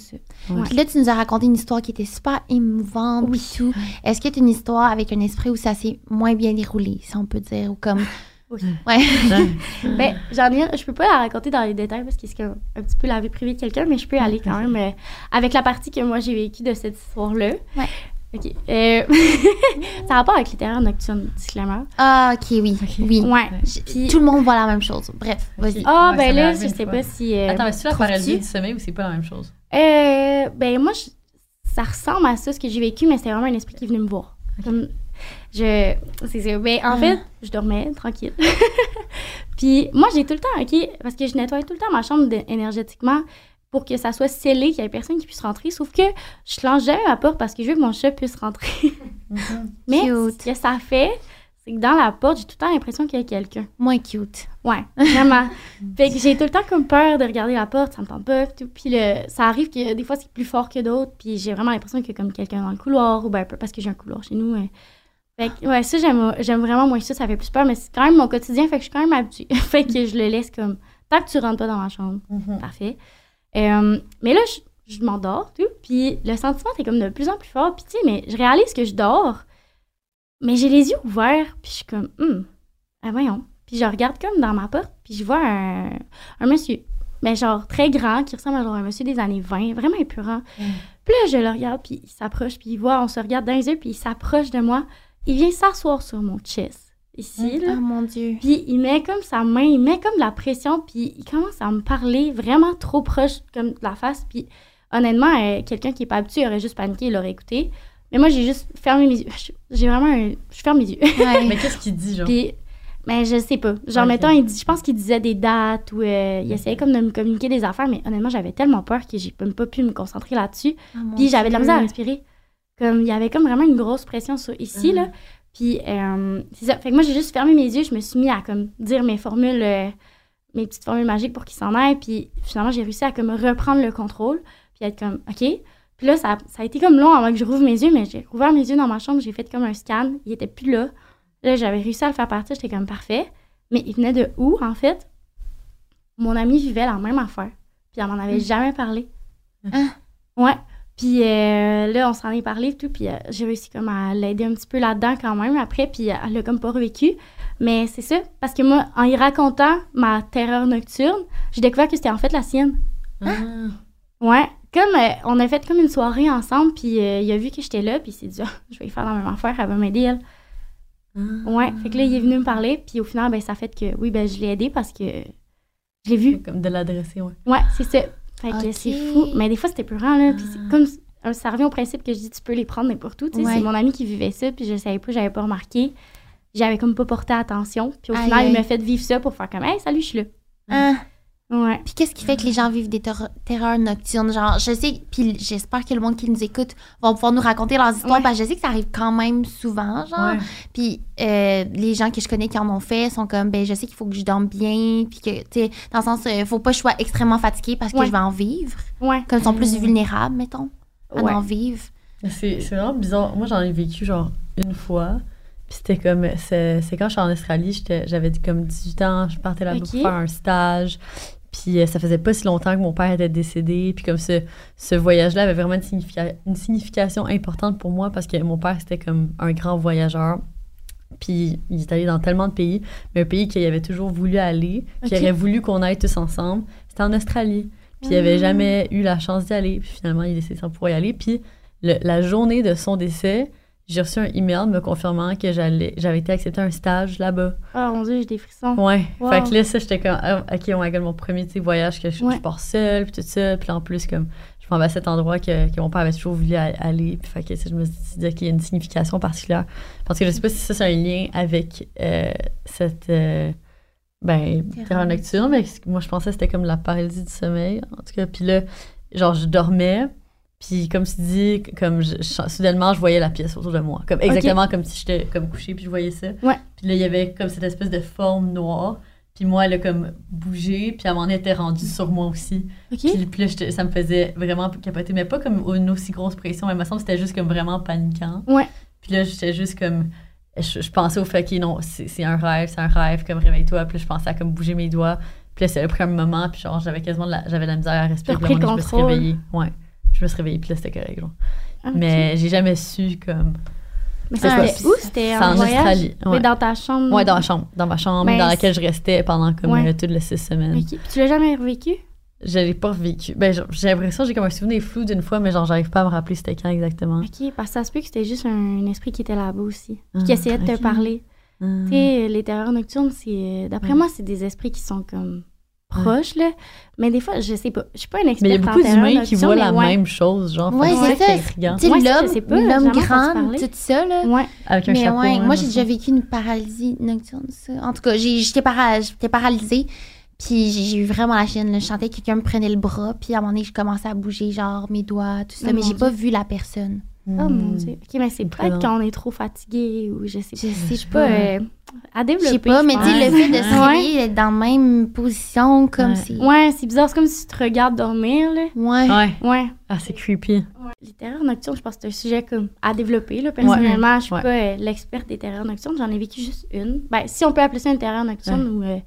Ouais. Puis là, tu nous as raconté une histoire qui était super émouvante. Oui. tout. Est-ce que tu une histoire avec un esprit où ça s'est moins bien déroulé, si on peut dire, ou comme. Oui. Ouais. Ben, j'en ai, je peux pas la raconter dans les détails parce que c'est comme un petit peu la vie privée de quelqu'un, mais je peux aller quand même euh, avec la partie que moi j'ai vécue de cette histoire-là. Ouais. OK. Euh, ça a rapport avec les terreurs nocturnes, disclaimer. Ah, ok, oui. Oui. Ouais. Puis- Tout le monde voit la même chose. Bref, vas-y. Ah, Ouais, ben là, je sais pas si. euh, Attends, mais c'est la paralysie du sommeil ou c'est pas la même chose? Euh, ben moi, je- ça ressemble à ça, ce que j'ai vécu, mais c'était vraiment un esprit qui est venu me voir. Comme, je, c'est ça. Ben, en Ah. fait, je dormais tranquille. Puis moi, j'ai tout le temps, OK, parce que je nettoie tout le temps ma chambre de- énergétiquement pour que ça soit scellé, qu'il y ait personne qui puisse rentrer. Sauf que je lance jamais ma porte parce que je veux que mon chat puisse rentrer. mais Cute. ce que ça fait, c'est que dans la porte, j'ai tout le temps l'impression qu'il y a quelqu'un. Moins cute. Ouais, vraiment. fait que j'ai tout le temps comme peur de regarder la porte, ça me tente pas. Tout. Puis le, ça arrive que des fois c'est plus fort que d'autres, puis j'ai vraiment l'impression qu'il y a comme quelqu'un dans le couloir, ou ben un peu parce que j'ai un couloir chez nous. Fait que, ouais, ça j'aime, j'aime vraiment moins ça, ça fait plus peur, mais c'est quand même mon quotidien, fait que je suis quand même habituée. fait que je le laisse comme, tant que tu rentres pas dans ma chambre, parfait. Euh, mais là, je, je m'endors, tout, puis le sentiment est comme de plus en plus fort, puis tu sais, mais je réalise que je dors, mais j'ai les yeux ouverts, puis je suis comme, hum, ah voyons. Puis je regarde comme dans ma porte, puis je vois un, un monsieur, mais genre très grand, qui ressemble à genre un monsieur des années 20, vraiment épurant. Mm. Puis là, je le regarde, puis il s'approche, puis il voit, on se regarde dans les yeux, puis il s'approche de moi. Il vient s'asseoir sur mon chest, ici, là. Oh mon Dieu. Puis il met comme sa main, il met comme de la pression, puis il commence à me parler vraiment trop proche comme de la face. Puis honnêtement, euh, quelqu'un qui est pas habitué aurait juste paniqué, il aurait écouté. Mais moi, j'ai juste fermé mes yeux. J'ai vraiment un... Je ferme mes yeux. Ouais. Mais qu'est-ce qu'il dit, genre? Puis, mais je sais pas. Genre, mettons, il dit, je pense qu'il disait des dates ou euh, il essayait comme de me communiquer des affaires, mais honnêtement, j'avais tellement peur que j'ai même pas pu me concentrer là-dessus. Oh mon Puis j'avais de la misère à respirer. Comme il y avait comme vraiment une grosse pression sur ici Mhm. là. Puis euh, c'est ça. Fait que moi j'ai juste fermé mes yeux, je me suis mis à comme dire mes formules, euh, mes petites formules magiques pour qu'ils s'en aillent. Puis finalement j'ai réussi à comme reprendre le contrôle, puis être comme ok. Puis là ça, ça a été comme long avant que je rouvre mes yeux, mais j'ai rouvert mes yeux dans ma chambre, j'ai fait comme un scan, il était plus là. Là j'avais réussi à le faire partir, j'étais comme parfait. Mais il venait de où en fait? Mon ami vivait la même affaire, puis elle m'en avait jamais parlé. Hein? Ouais. Puis euh, là, on s'en est parlé et tout, puis euh, j'ai réussi comme à l'aider un petit peu là-dedans quand même après, puis euh, elle l'a comme pas revécu. Mais c'est ça, parce que moi, en y racontant ma terreur nocturne, j'ai découvert que c'était en fait la sienne. Ah. Ouais. Comme euh, on a fait comme une soirée ensemble, puis il a vu que j'étais là, puis il s'est dit, Ah, je vais y faire la même affaire, elle va m'aider, elle. Ouais. Fait que là, il est venu me parler, puis au final, ben, ça fait que oui, ben, je l'ai aidé parce que je l'ai vu. Comme de l'adresser, ouais. Ouais, c'est ça. Fait que c'est fou. Mais des fois, c'était peurant, là. Puis Ah. c'est comme. Ça revient au principe que je dis, tu peux les prendre n'importe où. Tu sais, Ouais. c'est mon ami qui vivait ça, puis je savais pas, j'avais pas remarqué. J'avais comme pas porté attention. Puis au Aïe, final, aïe. il m'a fait vivre ça pour faire comme, hey, salut, je suis là. Hein? Ouais. Puis qu'est-ce qui fait que les gens vivent des ter- terreurs nocturnes? Genre, je sais, puis j'espère que le monde qui nous écoute va pouvoir nous raconter leurs histoires, Ouais. parce que je sais que ça arrive quand même souvent, genre. Ouais. Puis euh, les gens que je connais qui en ont fait sont comme, ben, je sais qu'il faut que je dorme bien, puis que, tu sais, dans le sens, euh, faut pas que je sois extrêmement fatiguée parce que Ouais. je vais en vivre. Ouais. Comme ils sont plus Mm. vulnérables, mettons, à Ouais. en vivre. C'est c'est vraiment bizarre. Moi, j'en ai vécu genre une fois. Puis c'était comme. C'est c'est quand je suis en Australie, j'étais- j'avais comme 18 ans, je partais là-bas pour faire un stage. Puis euh, ça faisait pas si longtemps que mon père était décédé. Puis comme ce, ce voyage-là avait vraiment une, significa- une signification importante pour moi parce que mon père, c'était comme un grand voyageur. Puis il est allé dans tellement de pays. Mais un pays qu'il avait toujours voulu aller, qu'il aurait voulu qu'on aille tous ensemble, c'était en Australie. Puis il avait Ah. jamais eu la chance d'y aller. Puis finalement, il est décédé sans pouvoir y aller. Puis le- la journée de son décès, j'ai reçu un email me confirmant que j'allais, j'avais été accepté un stage là-bas. Oh mon dieu, j'ai des frissons. Ouais. Wow. Fait que là, ça, j'étais comme, ah, ok, my god, mon premier voyage que je, Ouais. je pars seule, puis tout ça. Puis là, en plus, comme, je m'en vais à cet endroit que, que mon père avait toujours voulu a- aller. Puis fait que je me suis dit qu'il y a une signification particulière. Parce que je sais pas si ça, c'est un lien avec euh, cette. euh, ben, terreur nocturne, mais moi, je pensais que c'était comme la paralysie du sommeil. En tout cas, puis là, genre, je dormais. Puis comme tu dis, comme je- je- soudainement, je voyais la pièce autour de moi. Comme exactement comme si j'étais comme couchée, puis je voyais ça. Ouais. Puis là, il y avait comme cette espèce de forme noire. Puis moi, elle a comme bougé, puis à elle était rendue sur moi aussi. OK? Puis, puis là, ça me faisait vraiment capoter, mais pas comme une aussi grosse pression. Il me semble c'était juste comme vraiment paniquant. Ouais. Puis là, j'étais juste comme. Je, pensais au fait que non, c'est c'est un rêve, c'est un rêve, comme réveille-toi. Puis là, je pensais à comme bouger mes doigts. Puis là, ça a pris un moment, puis genre, j'avais quasiment de la, j'avais la misère à respirer. Puis là, le je me suis réveillée. Ouais. Je me suis réveillée, puis là, c'était correct. genre. Ah. Mais j'ai jamais su comme. Mais c'était où? C'était en en voyage? Australie, ouais. Mais dans ta chambre? Ouais, dans ma chambre. Dans ma chambre, Ben, dans laquelle je restais pendant comme Ouais. toutes les six semaines. OK. Puis tu l'as jamais revécu? Je l'ai pas vécu. Ben, j'ai l'impression j'ai comme un souvenir flou d'une fois, mais genre, j'arrive pas à me rappeler c'était quand exactement. OK, parce que ça se peut que c'était juste un esprit qui était là-bas aussi. Puis Ah, qui essayait de te parler. Ah. Tu sais, les terreurs nocturnes, c'est. euh, D'après moi, c'est des esprits qui sont comme proches, là. Mais des fois, je sais pas. Je suis pas une Mais il y a experte beaucoup d'humains qui voient la ouais. même chose, genre. Ouais, c'est ça. Tu sais, l'homme, grand, tout ça, là. Ouais. Avec un Mais chapeau. ouais, hein, moi, j'ai déjà vécu une paralysie nocturne, ça. En tout cas, j'ai- j'étais para- j'étais paralysée. Puis j'ai eu vraiment la chienne. là. Je sentais que quelqu'un me prenait le bras. Puis à un moment donné, je commençais à bouger, genre mes doigts, tout ça. Oh mais j'ai pas vu la personne. Oh mon Hmm. Dieu. OK, mais c'est peut-être quand on est trop fatigué ou je sais pas. Je sais Je sais pas. euh, à Je développer. sais pas, mais tu sais, le fait de se Ouais. réveiller, d'être dans la même position, comme Ouais. c'est. Ouais, c'est bizarre. C'est comme si tu te regardes dormir, là. Ouais. Ouais. Ouais. Ah, c'est creepy. Les terreurs nocturnes, je pense que c'est un sujet comme à développer. Là. Personnellement, je suis Ouais. pas euh, l'experte des terreurs nocturnes. J'en ai vécu juste une. Ben, si on peut appeler ça une terreur nocturne ou euh,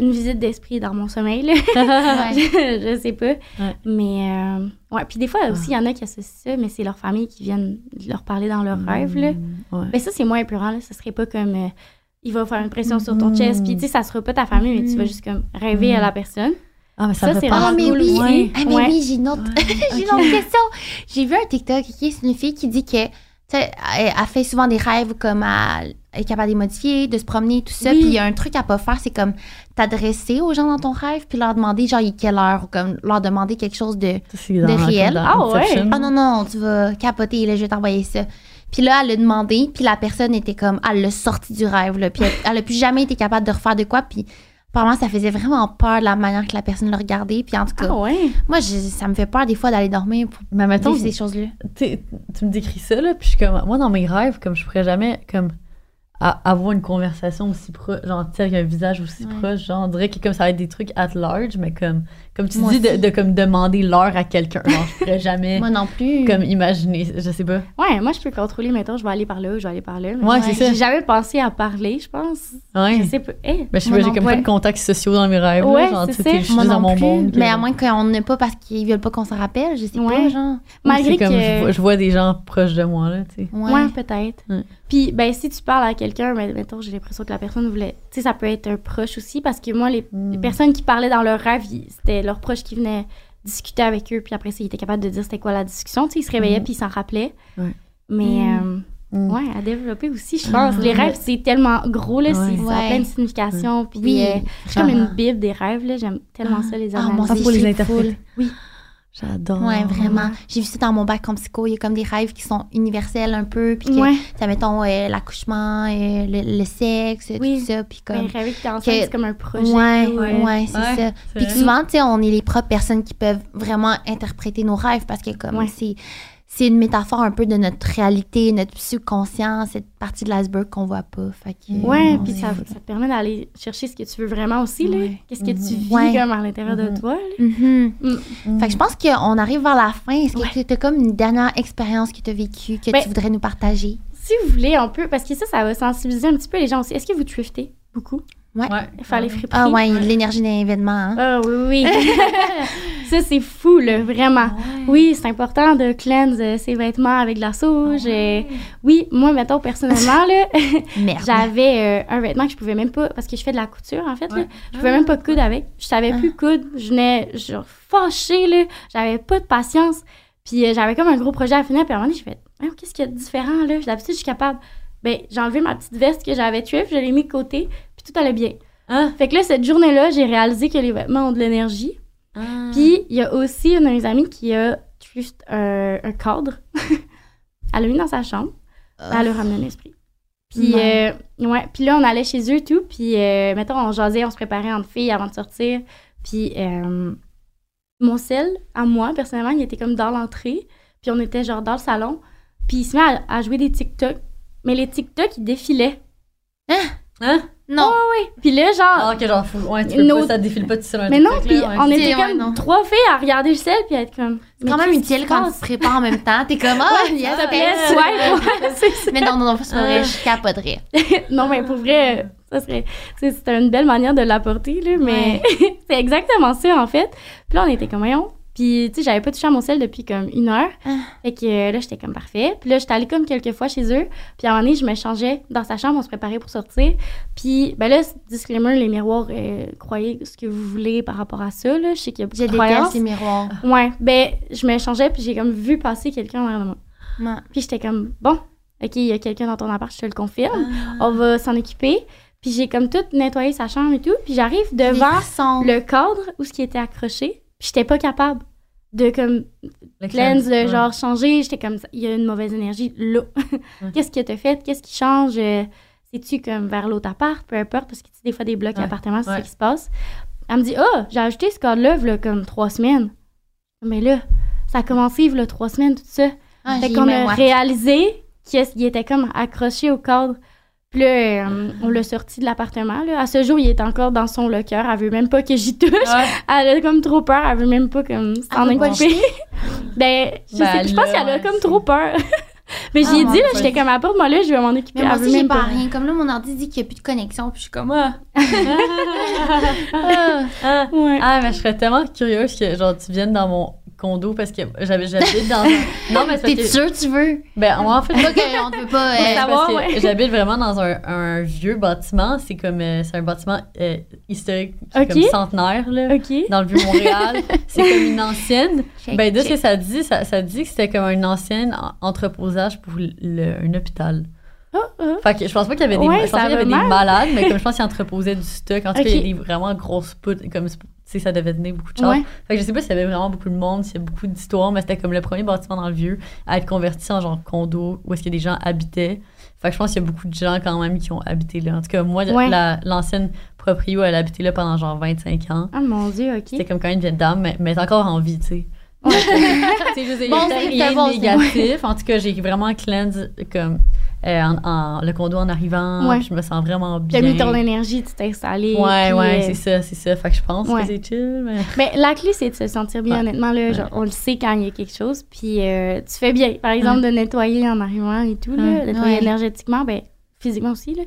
une visite d'esprit dans mon sommeil, là. Ouais. je, je sais pas. Ouais. Mais, euh, ouais. Puis des fois aussi, il y en a qui associent ça, mais c'est leur famille qui viennent leur parler dans leurs rêves, là. Ouais. Ben, ça, c'est moins épurant, là. Ça serait pas comme. euh, il va faire une pression sur ton chest, puis tu sais, ça sera pas ta famille, mais tu vas juste comme rêver à la personne. Ah, mais ça, Ça, c'est Ah, mais cool oui. Ah, mais Ouais. oui, j'ai une autre, j'ai une autre question. J'ai vu un TikTok, ok, c'est une fille qui dit que, sais, elle, elle fait souvent des rêves comme elle, elle est capable de les modifier, de se promener, tout ça. Oui. Puis il y a un truc à pas faire, c'est comme t'adresser aux gens dans ton rêve, puis leur demander, genre, il est quelle heure, ou comme leur demander quelque chose de. Comme réel. Ah, ouais. Inception. Ah non, non, tu vas capoter, là, je vais t'envoyer ça. Puis là, elle a demandé, puis la personne était comme, elle l'a sorti du rêve, là, puis elle, elle a plus jamais été capable de refaire de quoi, puis apparemment, ça faisait vraiment peur de la manière que la personne le regardait, puis en tout cas, Ah ouais? moi, je- ça me fait peur des fois d'aller dormir pour Mais mettons, vivre ces choses-là. tu me décris ça, là, puis je suis comme, moi, dans mes rêves, comme je pourrais jamais, comme, avoir une conversation aussi proche, genre, tu un visage aussi Ouais. proche, genre, on dirait que comme ça va être des trucs at large, mais comme, comme tu Moi dis, de, comme demander l'heure à quelqu'un, genre, je pourrais jamais, Moi non plus. comme, imaginer, je sais pas. Ouais, moi, je peux contrôler, mettons, je vais aller par là, je vais aller par là. mais Ouais, c'est ça. J'ai jamais pensé à parler, je pense. Ouais. Je sais pas. Eh, Mais je sais pas, j'ai non comme pas de contacts sociaux dans mes rêves, là, Ouais, genre, c'est tu sais, je suis non dans mon plus. monde. Mais que- à moins qu'on n'ait pas parce qu'ils veulent pas qu'on s'en rappelle, je sais Ouais. pas, genre. ou Malgré c'est comme, que... je vois, je vois des gens proches de moi, là, tu sais. Ouais. Ouais, peut-être. Ouais. Puis, ben, si tu parles à quelqu'un, ben, mettons, j'ai l'impression que la personne voulait. Tu sais, ça peut être un proche aussi, parce que moi, les, Mm. les personnes qui parlaient dans leur rêve, c'était leurs proches qui venaient discuter avec eux, puis après ça, ils étaient capables de dire c'était quoi la discussion. Tu sais, ils se réveillaient, Mm. puis ils s'en rappelaient. Ouais. Mais, Mm. euh, Mm. ouais, à développer aussi, je pense. Ah. Les rêves, c'est tellement gros, là, Ouais. ça a plein de significations. Puis, Oui, euh, c'est comme une bible des rêves, là. J'aime tellement ça, les Ah, moi analyser. aussi, pour les interpréter. Oui. J'adore. Ouais, vraiment. J'ai vu ça dans mon bac en psycho. Il y a comme des rêves qui sont universels un peu. Puis que, Ouais. t'as, mettons, euh, l'accouchement, euh, le, le sexe, Oui. tout ça. Puis comme. rêver que t'es enceinte, que- c'est comme un projet. Ouais, ou, ouais, euh, c'est Ouais, ça. Puis souvent, tu sais, on est les propres personnes qui peuvent vraiment interpréter nos rêves parce que comme Ouais. c'est c'est une métaphore un peu de notre réalité, notre subconscient, cette partie de l'iceberg qu'on voit pas. Fait que, Ouais, on puis ça, ça te permet d'aller chercher ce que tu veux vraiment aussi, là. Ouais. Qu'est-ce que tu vis Ouais. comme à l'intérieur de toi, là. Mhm. Mm. Fait que je pense qu'on arrive vers la fin. Est-ce que Ouais. tu as comme une dernière expérience que tu as vécue que Ben- tu voudrais nous partager? Si vous voulez, on peut, parce que ça, ça va sensibiliser un petit peu les gens aussi. Est-ce que vous thriftez beaucoup? Ouais. Faire les friperies? Ah ouais, l'énergie d'un événement. Hein? Ah oui, oui. ça, c'est fou, là, vraiment. Oui, c'est important de cleanse euh, ses vêtements avec de la sauge. euh, Oui, moi, mettons, personnellement, là, j'avais euh, un vêtement que je pouvais même pas, parce que je fais de la couture, en fait, là. Ouais. Je pouvais même pas coudre avec. Je savais plus coudre. Je venais, genre, fâchée, là. J'avais pas de patience. Puis euh, j'avais comme un gros projet à finir. Puis à un moment donné, j'ai fait, Voyons, qu'est-ce qu'il y a de différent, là? D'habitude, je suis capable. Ben, j'ai enlevé ma petite veste que j'avais tuée, puis je l'ai mis de côté, puis tout allait bien. Ah. Fait que là, cette journée-là, j'ai réalisé que les vêtements ont de l'énergie. Ah. Puis il y a aussi une de mes amies qui a juste un, un cadre. elle l'a mis dans sa chambre. Elle a ramené un esprit. Puis, Ouais. euh, ouais. Puis là, on allait chez eux, tout. Puis, euh, mettons, on jasait, on se préparait entre filles avant de sortir. Puis, euh, mon sel, à moi, personnellement, il était comme dans l'entrée. Puis on était genre dans le salon. Puis il se met à, à jouer des TikTok. Mais les TikTok, ils défilaient. Hein? Non. Puis là, genre. Ah, ok, genre, fou. Ouais, tu peux Nos- pas, ça défile pas tout seul un mais non, puis ouais. on C'est- était ouais, comme non. trois filles à regarder le ciel puis à être comme. C'est quand même utile se quand tu te prépares en même temps. T'es comme, ah, Ouais, yes, yes. ouais, c'est ça. Mais non, non, non, c'est pas vrai, je capoterais. non, mais pour vrai, ça serait. c'est- C'était une belle manière de l'apporter, là, mais c'est exactement ça, en fait. Puis là, on était comme, voyons. Puis, tu sais, j'avais pas touché à mon sel depuis comme une heure. Ah. Fait que euh, là, j'étais comme parfait. Puis là, j'étais allée comme quelques fois chez eux. Puis à un moment donné, je me changeais dans sa chambre, on se préparait pour sortir. Puis, ben là, disclaimer, les miroirs, euh, croyez ce que vous voulez par rapport à ça, là. Je sais qu'il y a beaucoup de croyances. les miroirs. Ouais, ben, je me changeais, puis j'ai comme vu passer quelqu'un derrière de moi. Ouais. Puis j'étais comme, bon, OK, il y a quelqu'un dans ton appart, je te le confirme. Ah. On va s'en occuper. Puis j'ai comme tout nettoyé sa chambre et tout. Puis j'arrive devant le cadre où ce qui était accroché. Puis j'étais pas capable de comme Le cleanse, de ouais. genre changer. J'étais comme, il y a une mauvaise énergie là. Qu'est-ce que t'as fait? Qu'est-ce qui change? Euh, C'est-tu comme vers l'autre appart? Peu importe, parce que tu sais, des fois, des blocs Ouais, appartements, c'est ouais. ça qui se passe. Elle me dit, ah, j'ai ajouté ce cadre-là, v'là comme trois semaines. Mais là, ça a commencé, là, trois semaines, tout ça. Ah, fait qu'on a moi. réalisé qu'il était comme accroché au cadre. Puis là, euh, on l'a sorti de l'appartement. là. À ce jour, il est encore dans son locker. Elle veut même pas que j'y touche. Ouais. Elle a comme trop peur. Elle veut même pas comme s'en occuper. ben, je Ben, sais, je pense qu'elle a comme trop peur. Mais Ah, j'y ai dit, là, j'étais comme, apporte-moi là, je vais m'en occuper. Mais moi aussi, j'ai même pas rien. Comme là, mon ordi dit qu'il n'y a plus de connexion, puis je suis comme, ah. Ah. Ouais. Ah, mais je serais tellement curieuse que genre tu viennes dans mon condo parce que j'avais j'habite dans un... Non, mais T'es que... sûr tu veux? Ben, moi, en fait, Pas qu'on ne peut pas. euh, savoir, parce que ouais. j'habite vraiment dans un, un vieux bâtiment. C'est comme... euh, c'est un bâtiment euh, historique, comme centenaire, là. Dans le Vieux-Montréal. c'est comme une ancienne... check, Ben, de ce que ça dit, ça, ça dit que c'était comme un ancien en- entreposage pour le- un hôpital. Fait que je pense pas qu'il y avait des, Ouais, je pense ça pas qu'il y avait va des mal. malades, mais comme je pense qu'ils entreposaient du stock. En tout cas, il y a des vraiment grosses poutres, comme sais, ça devait tenir beaucoup de choses. Ouais. Fait que je sais pas s'il y avait vraiment beaucoup de monde, s'il y a beaucoup d'histoires, mais c'était comme le premier bâtiment dans le vieux à être converti en genre condo où est-ce que des gens habitaient. Fait que je pense qu'il y a beaucoup de gens quand même qui ont habité là. En tout cas, moi, Ouais. la- l'ancienne proprio, elle a habité là pendant genre 25 ans. Ah, mon Dieu, OK. C'était comme quand même une vieille dame, mais, mais elle est encore en vie, tu sais. Tu sais, je veux dire, il y a Bon, peut-être c'est- rien c'est bon, de c'est négatif. En tout cas, j'ai vraiment cleanse comme euh, en, en- le condo en arrivant. Ouais. Je me sens vraiment T'as bien. mis ton énergie, tu t'es installé. Ouais, ouais, euh, c'est ça, c'est ça. Fait que je pense Ouais. que c'est chill. Mais... Mais la clé, c'est de se sentir bien, Ouais. honnêtement. Là, genre, on le sait quand il y a quelque chose. Puis euh, tu fais bien. Par exemple, de nettoyer en arrivant et tout. Là, nettoyer énergétiquement, ben, physiquement aussi. Là.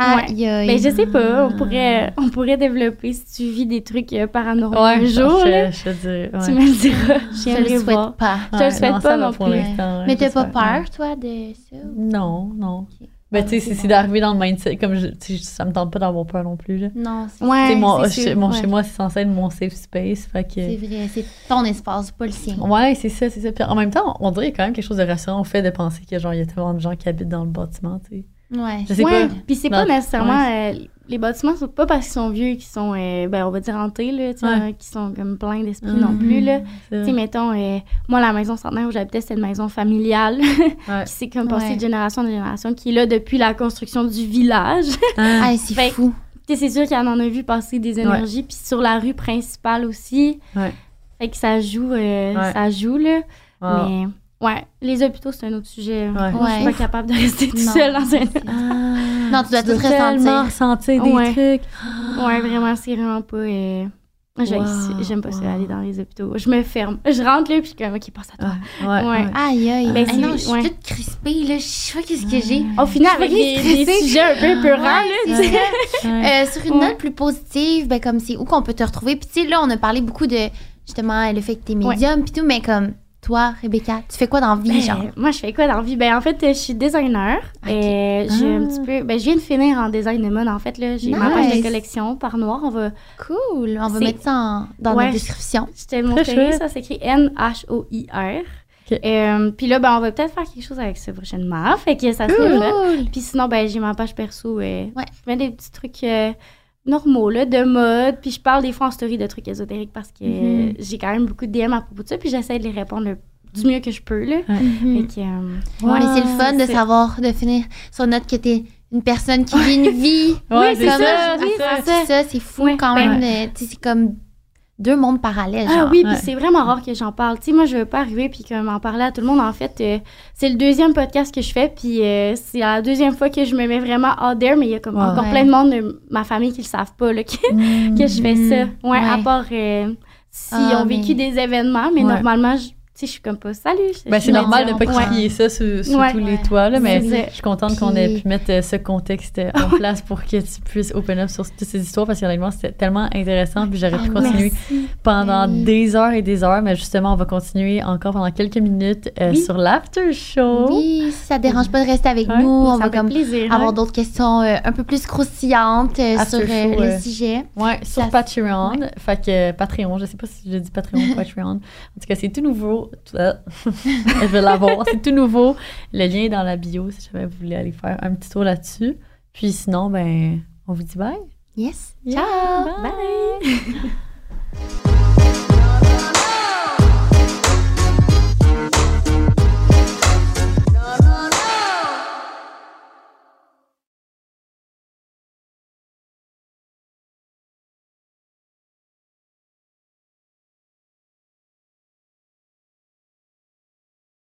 Ouais. Aïe. ben, je sais pas, on pourrait, on pourrait développer si tu vis des trucs euh, paranormaux Ouais, un jour. je, là, je, te dirais, Tu me le diras. Je J'aimerais le souhaite voir. pas. Je te le souhaite non, pas non pour plus. Mais t'as pas peur, toi, de ça? Non, non. Ben, tu sais, Ah, c'est d'arriver dans le mindset. Comme je, ça me tente pas d'avoir peur non plus. Là. Non, c'est Ouais, mon, chez, sûr, mon- ouais. chez moi, c'est censé être mon safe space. Fait que. c'est vrai. C'est ton espace, pas le sien. Ouais, c'est ça, c'est ça. Puis en même temps, on dirait qu'il y a quand même quelque chose de rassurant au fait de penser que genre il y a tellement de gens qui habitent dans le bâtiment, tu sais. Ouais. Je sais Ouais, pas. puis c'est pas nécessairement euh, les bâtiments c'est pas parce qu'ils sont vieux qu'ils sont euh, ben on va dire hantés là, Ouais. qui sont comme pleins d'esprit Mhm. non plus là. C'est Tu sais mettons euh, moi la maison centenaire où j'habitais c'était une maison familiale Ouais. qui s'est comme passée Ouais. de génération en génération qui est là depuis la construction du village. Ah, Ah, c'est Fait- fou. tu sais c'est sûr qu'elle en a vu passer des énergies puis sur la rue principale aussi. Ouais. Fait que ça joue euh, Ouais. ça joue là. wow. Mais ouais, les hôpitaux c'est un autre sujet. Ouais. Moi, je suis pas capable de rester toute Non. seule dans un Ah, Non, tu dois tout tellement ressentir. ressentir des Ouais. trucs. Ouais, vraiment, c'est vraiment pas. euh, Wow, J'aime pas ça, wow. aller dans les hôpitaux. Je me ferme. Je rentre là, puis je suis comme, OK, passe à toi. Ouais, ouais, Ouais. ouais. Aïe, aïe. Ben, Ah c'est- non, je suis ouais. toute crispée, là. Je sais pas qu'est-ce que j'ai. Au final, Je avec des, des sujets un peu peurants, là, tu. Euh, sur une Ouais. note plus positive, ben comme c'est où qu'on peut te retrouver? Puis tu sais, là, on a parlé beaucoup de justement le fait que t'es médium puis tout, mais comme toi, Rebecca, tu fais quoi dans la vie, Ben, genre? moi, je fais quoi dans la vie? Ben, en fait, je suis designer. Ok. Euh, j'ai un Ah. petit peu. Ben, je viens de finir en design de mode, en fait. J'ai ma page de collection par noir. On va. Cool. On va mettre ça en- dans Ouais. la description. Je montrerai. chouette. Ça s'écrit N-H-O-I-R. Euh, puis là, ben, on va peut-être faire quelque chose avec ça prochainement. Fait que ça. Cool. Puis sinon, ben, j'ai ma page perso. euh, Ouais. Je mets des petits trucs euh, normaux, là, de mode. Puis je parle des fois en story de trucs ésotériques parce que Mhm. j'ai quand même beaucoup de DM à propos de ça. Puis j'essaie de les répondre le- du mieux que je peux, là. Mhm. Euh, Ouais, c'est le fun de savoir, de finir sur note que t'es une personne qui vit une vie. Ouais, comme c'est ça, oui, c'est ça. c'est ça, c'est fou Ouais, quand même. euh, tu sais, c'est comme deux mondes parallèles. Ah genre. oui, puis Ouais. c'est vraiment rare que j'en parle. Tu sais, moi, je veux pas arriver puis que m'en parler à tout le monde. En fait, euh, c'est le deuxième podcast que je fais, puis euh, c'est la deuxième fois que je me mets vraiment out there, mais il y a comme Ouais. encore Ouais. plein de monde de ma famille qui le savent pas, là, que, que je fais ça. Ouais, à part euh, s'ils Ah, ont vécu mais- des événements, mais Ouais. normalement, je, sais, je suis comme pas « Salut! » Ben, c'est normal de pas on- ouais. crier ça sur Ouais. tous les toits, là, mais je suis contente qu'on ait pu mettre euh, ce contexte euh, en place pour que tu puisses open up sur toutes ces histoires parce que c'était tellement intéressant puis j'aurais pu Ah, continuer Merci. pendant Ben oui. des heures et des heures, mais justement, on va continuer encore pendant quelques minutes euh, Oui. sur l'after show. Oui, si ça dérange pas de rester avec nous, on va comme plaisir. avoir d'autres questions euh, un peu plus croustillantes euh, sur show, le sujet. Ouais, sur Ça- Patreon. Fait que Patreon, je sais pas si je dis Patreon ou Patreon. En tout cas, c'est tout nouveau. Je vais l'avoir. C'est tout nouveau. Le lien est dans la bio si jamais vous voulez aller faire un petit tour là-dessus. Puis sinon, ben, on vous dit bye. Yes. Yeah, Ciao. bye.